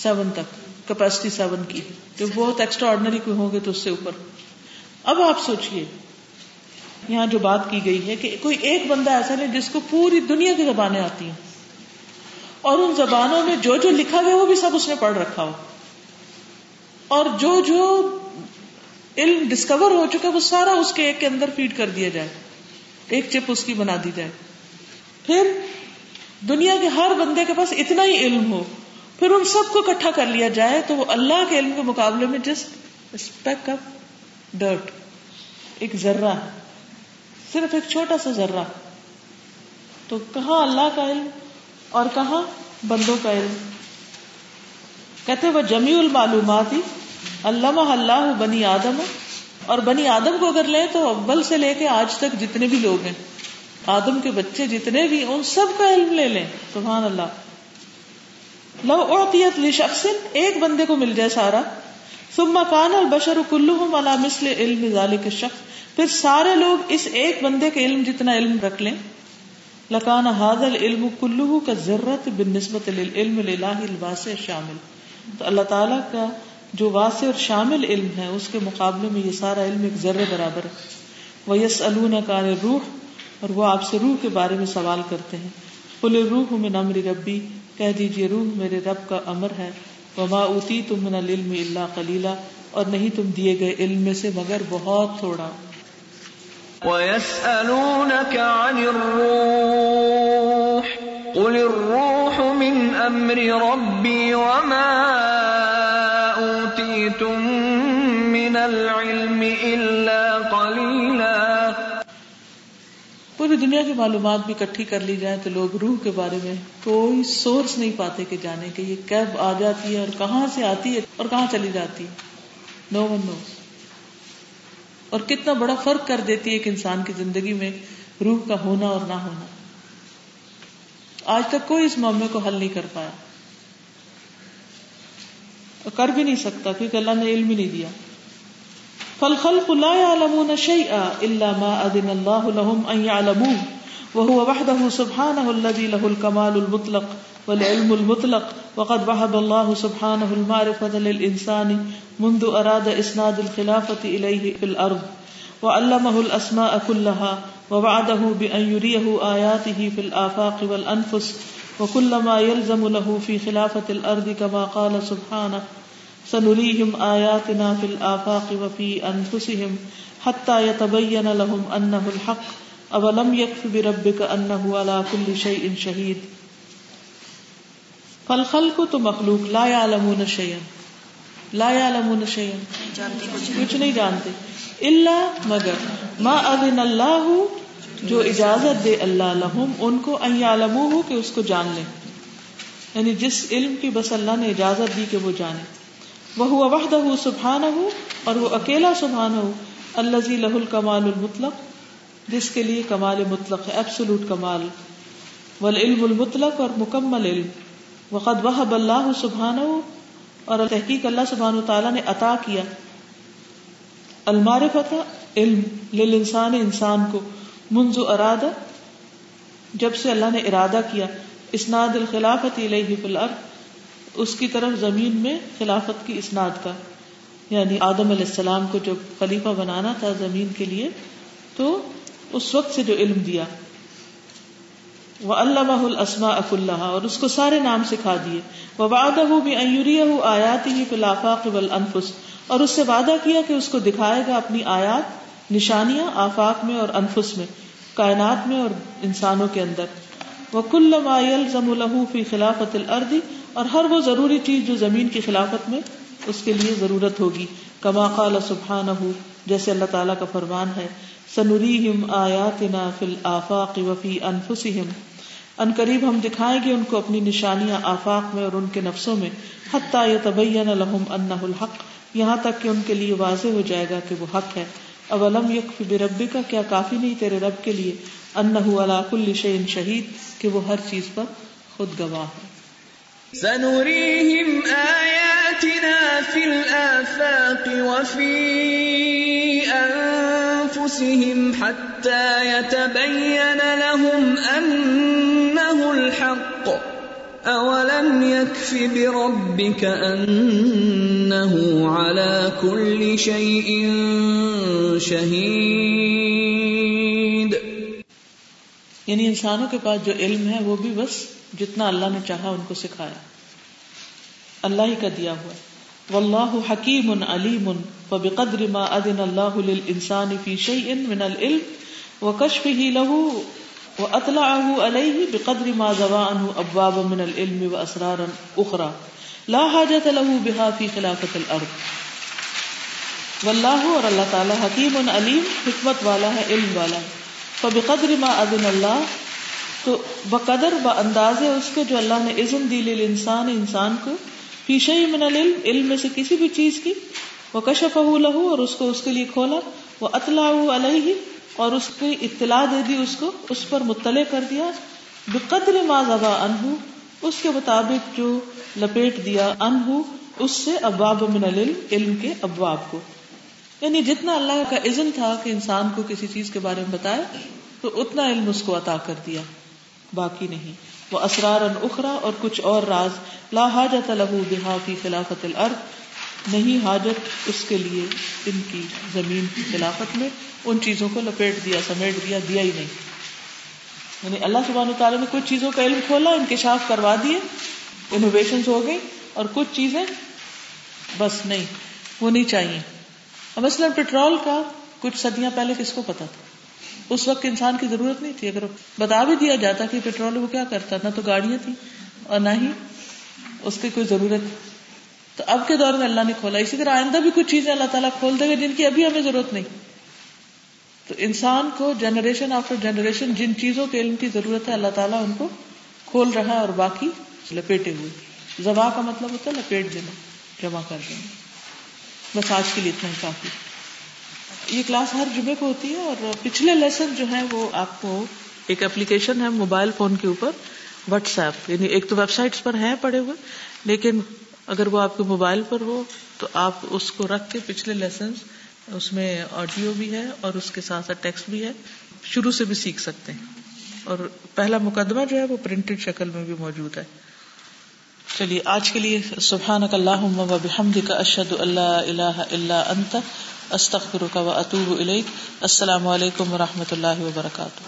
سیون تک کیپیسٹی سیون کی۔ جو بہت ایکسٹرا آرڈنری کوئی ہوں گے تو اس سے اوپر۔ اب آپ سوچئے، یہاں جو بات کی گئی ہے کہ کوئی ایک بندہ ایسا نہیں جس کو پوری دنیا کی زبانیں آتی ہیں۔ اور ان زبانوں میں جو جو لکھا گیا وہ بھی سب اس نے پڑھ رکھا ہو۔ اور جو جو علم ڈسکور ہو چکا وہ سارا اس کے ایک کے اندر فیڈ کر دیا جائے۔ ایک چپ اس کی بنا دی جائے۔ پھر دنیا کے ہر بندے کے پاس اتنا ہی علم ہو۔ پھر ان سب کو اکٹھا کر لیا جائے تو وہ اللہ کے علم کے مقابلے میں جسٹ اسپیک اپ ڈرٹ، ایک ذرہ، صرف ایک چھوٹا سا ذرہ۔ تو کہاں اللہ کا علم اور کہاں بندوں کا علم؟ کہتے وہ جمی المعلومات ہی علامہ اللہ بنی آدم اور بنی آدم کو اگر لیں تو اول سے لے کے آج تک جتنے بھی لوگ ہیں، آدم کے بچے جتنے بھی، ان سب کا علم لے لیں۔ سبحان اللہ۔ لو اعطیت لشخص ایک بندے کو مل جائے سارا۔ ثم کان البشر كلهم على مثل علم ذلك الشخص۔ پھر سارے لوگ اس ایک بندے کے علم جتنا علم رکھ لیں۔ لکان هذا العلم كله كالذره بالنسبه للعلم الالهي الواسع الشامل تو اللہ تعالیٰ کا جو واسع اور شامل علم ہے، اس کے مقابلے میں یہ سارا علم ایک ذرے برابر ہے۔ وہ یس کار روح اور وہ آپ سے روح کے بارے میں سوال کرتے ہیں۔ کل روح من امر ربی کہہ دیجیے روح میرے رب کا امر ہے، وما اوتی تم من العلم اللہ کلیلہ اور نہیں تم دیے گئے علم میں سے مگر بہت تھوڑا۔ وَيَسْأَلُونَكَ عَنِ الرُّوحِ، قُلِ الرُّوحُ مِنْ أَمْرِ رَبِّي وَمَا أُوتِيتُم مِّنَ الْعِلْمِ إِلَّا پوری دنیا کی معلومات بھی کٹھی کر لی جائے تو لوگ روح کے بارے میں کوئی سورس نہیں پاتے کہ جانے کہ یہ کب آ جاتی ہے اور کہاں سے آتی ہے اور کہاں چلی جاتی ہے۔ نو ون نو اور کتنا بڑا فرق کر دیتی ہے ایک انسان کی زندگی میں روح کا ہونا اور نہ ہونا۔ آج تک کوئی اس معاملے کو حل نہیں کر پایا۔ اور کر بھی نہیں سکتا کیونکہ اللہ نے علم ہی نہیں دیا۔ فالخلق لا يعلمون شيئا الا ما اذن الله لهم ان يعلموه. وهو وحده سبحانه الذي له الكمال المطلق والعلم المطلق. وقد وهب الله سبحانه المعرفة للإنسان منذ أراد إسناد الخلافة إليه في الأرض. وعلمه الأسماء كلها. ووعده بأن يريه آياته في الآفاق والأنفس. وكل ما يلزم له في خلافة الأرض كما قال سبحانه سنريهم آياتنا في الآفاق وفي أنفسهم حتى يتبين لهم أنه الحق. أولم يكف بربك أنه على كل شيء شهيد. فل کو تو مخلوق لا يعلمون شيئا. لا يعلمون شيئا. کچھ نہیں جانتے. اللہ مگر ما اذن اللہ جو اجازت دے اللہ لہم ان کو ان يعلموه کہ اس کو جان لیں. یعنی جس علم کی بس اللہ نے اجازت دی کہ وہ جانے. وہ وحدہ سبحانہ اور وہ اکیلا سبحانہ الذي له الكمال المطلق، جس کے لیے کمال مطلق ہے ایبسولوٹ کمال۔ والعلم المطلق اور مکمل علم۔ وقد وحب اللہ سبحان ہو اور تحقیق اللہ سبحان تعالیٰ نے عطا کیا۔ المارفت علم للانسان انسان کو، منذ ارادہ جب سے اللہ نے ارادہ کیا۔ اسناد الخلافت الیہ فی الارض اس کی طرف زمین میں خلافت کی اسناد کا یعنی آدم علیہ السلام کو جب خلیفہ بنانا تھا زمین کے لیے، تو اس وقت سے جو علم دیا۔ وہ اللہ السما اف اللہ اور اس کو سارے نام سکھا دیے۔ وہ وعدہ بھی آیات ہی فلافاق انفس اور اس سے وعدہ کیا کہ اس کو دکھائے گا اپنی آیات، نشانیاں آفاق میں اور انفس میں، کائنات میں اور انسانوں کے اندر۔ وہ کل زم الح فی خلافت الردی اور ہر وہ ضروری چیز جو زمین کی خلافت میں اس کے لیے ضرورت ہوگی۔ کما قال سبحان جیسے اللہ تعالیٰ کا فرمان ہے سنوریم آیات نا فل آفاق وفی انفسم ان قریب ہم دکھائیں گے ان کو اپنی نشانیاں آفاق میں اور ان کے نفسوں میں، حتیٰ تبین لهم انہ الحق۔ یہاں تک کہ ان کے لیے واضح ہو جائے گا کہ وہ حق ہے۔ اولم یک بربی کا کیا کافی نہیں تیرے رب کے لیے؟ انہ علا کل شعین شہید، کہ وہ ہر چیز پر خود گواہ ہے۔ سنريهم آياتنا في الآفاق وفي أنفسهم حتى يتبين لهم أنه الحق۔ أولم يكف بربك أنه على كل شيء شهيد یعنی انسانوں کے پاس جو علم ہے وہ بھی بس جتنا اللہ نے چاہا ان کو سکھایا۔ اللہ ہی کا دیا ہوا واللہ حکیم علیم فبقدر ما اذن اللہ للانسان فی شیء من العلم وکشفه له واطلعه علیہ بقدر ما زوا عنه ابواب من العلم واسرارا اخرى لا حاجت له بها في خلافت الارض واللہ اور اللہ تعالی حکیم علیم، حکمت والا ہے، علم والا ہے. فبقدر ما اذن اللہ، تو بقدر ب انداز اس کے جو اللہ نے عزم دی لل انسان کو. پیشے من العلم، علم میں سے کسی بھی چیز کی. وہ کشف لہو اور اس کو اس کے لیے کھولا. وہ اطلاع علیہ اور اس کی اطلاع دے دی، اس کو، اس پر مطلع کر دیا۔ بقدر ما زبا انہو اس کے مطابق جو لپیٹ دیا ان اس سے ابواب من العلم علم کے ابواب کو۔ یعنی جتنا اللہ کا عزن تھا کہ انسان کو کسی چیز کے بارے میں بتائے، تو اتنا علم اس کو عطا کر دیا۔ باقی نہیں۔ وہ اسرار اخرا اور کچھ اور راز۔ لا حاجت لہو بہا کی خلافت الارض۔ نہیں حاجت اس کے لیے ان کی زمین کی خلافت میں۔ ان چیزوں کو لپیٹ دیا، سمیٹ دیا دیا ہی نہیں۔ یعنی اللہ سبحانہ تعالیٰ نے کچھ چیزوں کا علم کھولا، انکشاف کروا دیے انوویشن ہو گئی اور کچھ چیزیں بس نہیں، وہ نہیں چاہیے۔ مثلاً پیٹرول کا کچھ صدیاں پہلے کس کو پتا تھا؟ اس وقت انسان کی ضرورت نہیں تھی۔ اگر بتا بھی دیا جاتا کہ پیٹرول وہ کیا کرتا، نہ تو گاڑیاں تھیں اور نہ ہی اس کی کوئی ضرورت۔ تو اب کے دور میں اللہ نے کھولا، اسی طرح آئندہ بھی کچھ چیزیں اللہ تعالیٰ کھول دے گا جن کی ابھی ہمیں ضرورت نہیں۔ تو انسان کو جنریشن آفٹر جنریشن جن چیزوں کے علم کی ضرورت ہے، اللہ تعالیٰ ان کو کھول رہا ہے اور باقی لپیٹے ہوئے۔ زبا کا مطلب ہوتا ہے لپیٹ دینا، جمع کر دینا۔ بس آج کے لیے اتنا ہی کافی۔ یہ کلاس ہر جمعے کو ہوتی ہے اور پچھلے لیسن جو ہے وہ آپ کو ایک اپلیکیشن ہے موبائل فون کے اوپر واٹس ایپ یعنی ایک تو ویب سائٹس پر ہیں پڑے ہوئے، لیکن اگر وہ آپ کے موبائل پر ہو تو آپ اس کو رکھ کے پچھلے لیسنس اس میں آڈیو بھی ہے اور اس کے ساتھ ساتھ ٹیکسٹ بھی ہے۔ شروع سے بھی سیکھ سکتے ہیں۔ اور پہلا مقدمہ جو ہے وہ پرنٹڈ شکل میں بھی موجود ہے۔ چلیے، آج کے لیے سبحان اللہ کا اشد اللہ اللہ اللہ انت استخر کا و اطوب السلام علیکم و رحمۃ اللہ وبرکاتہ۔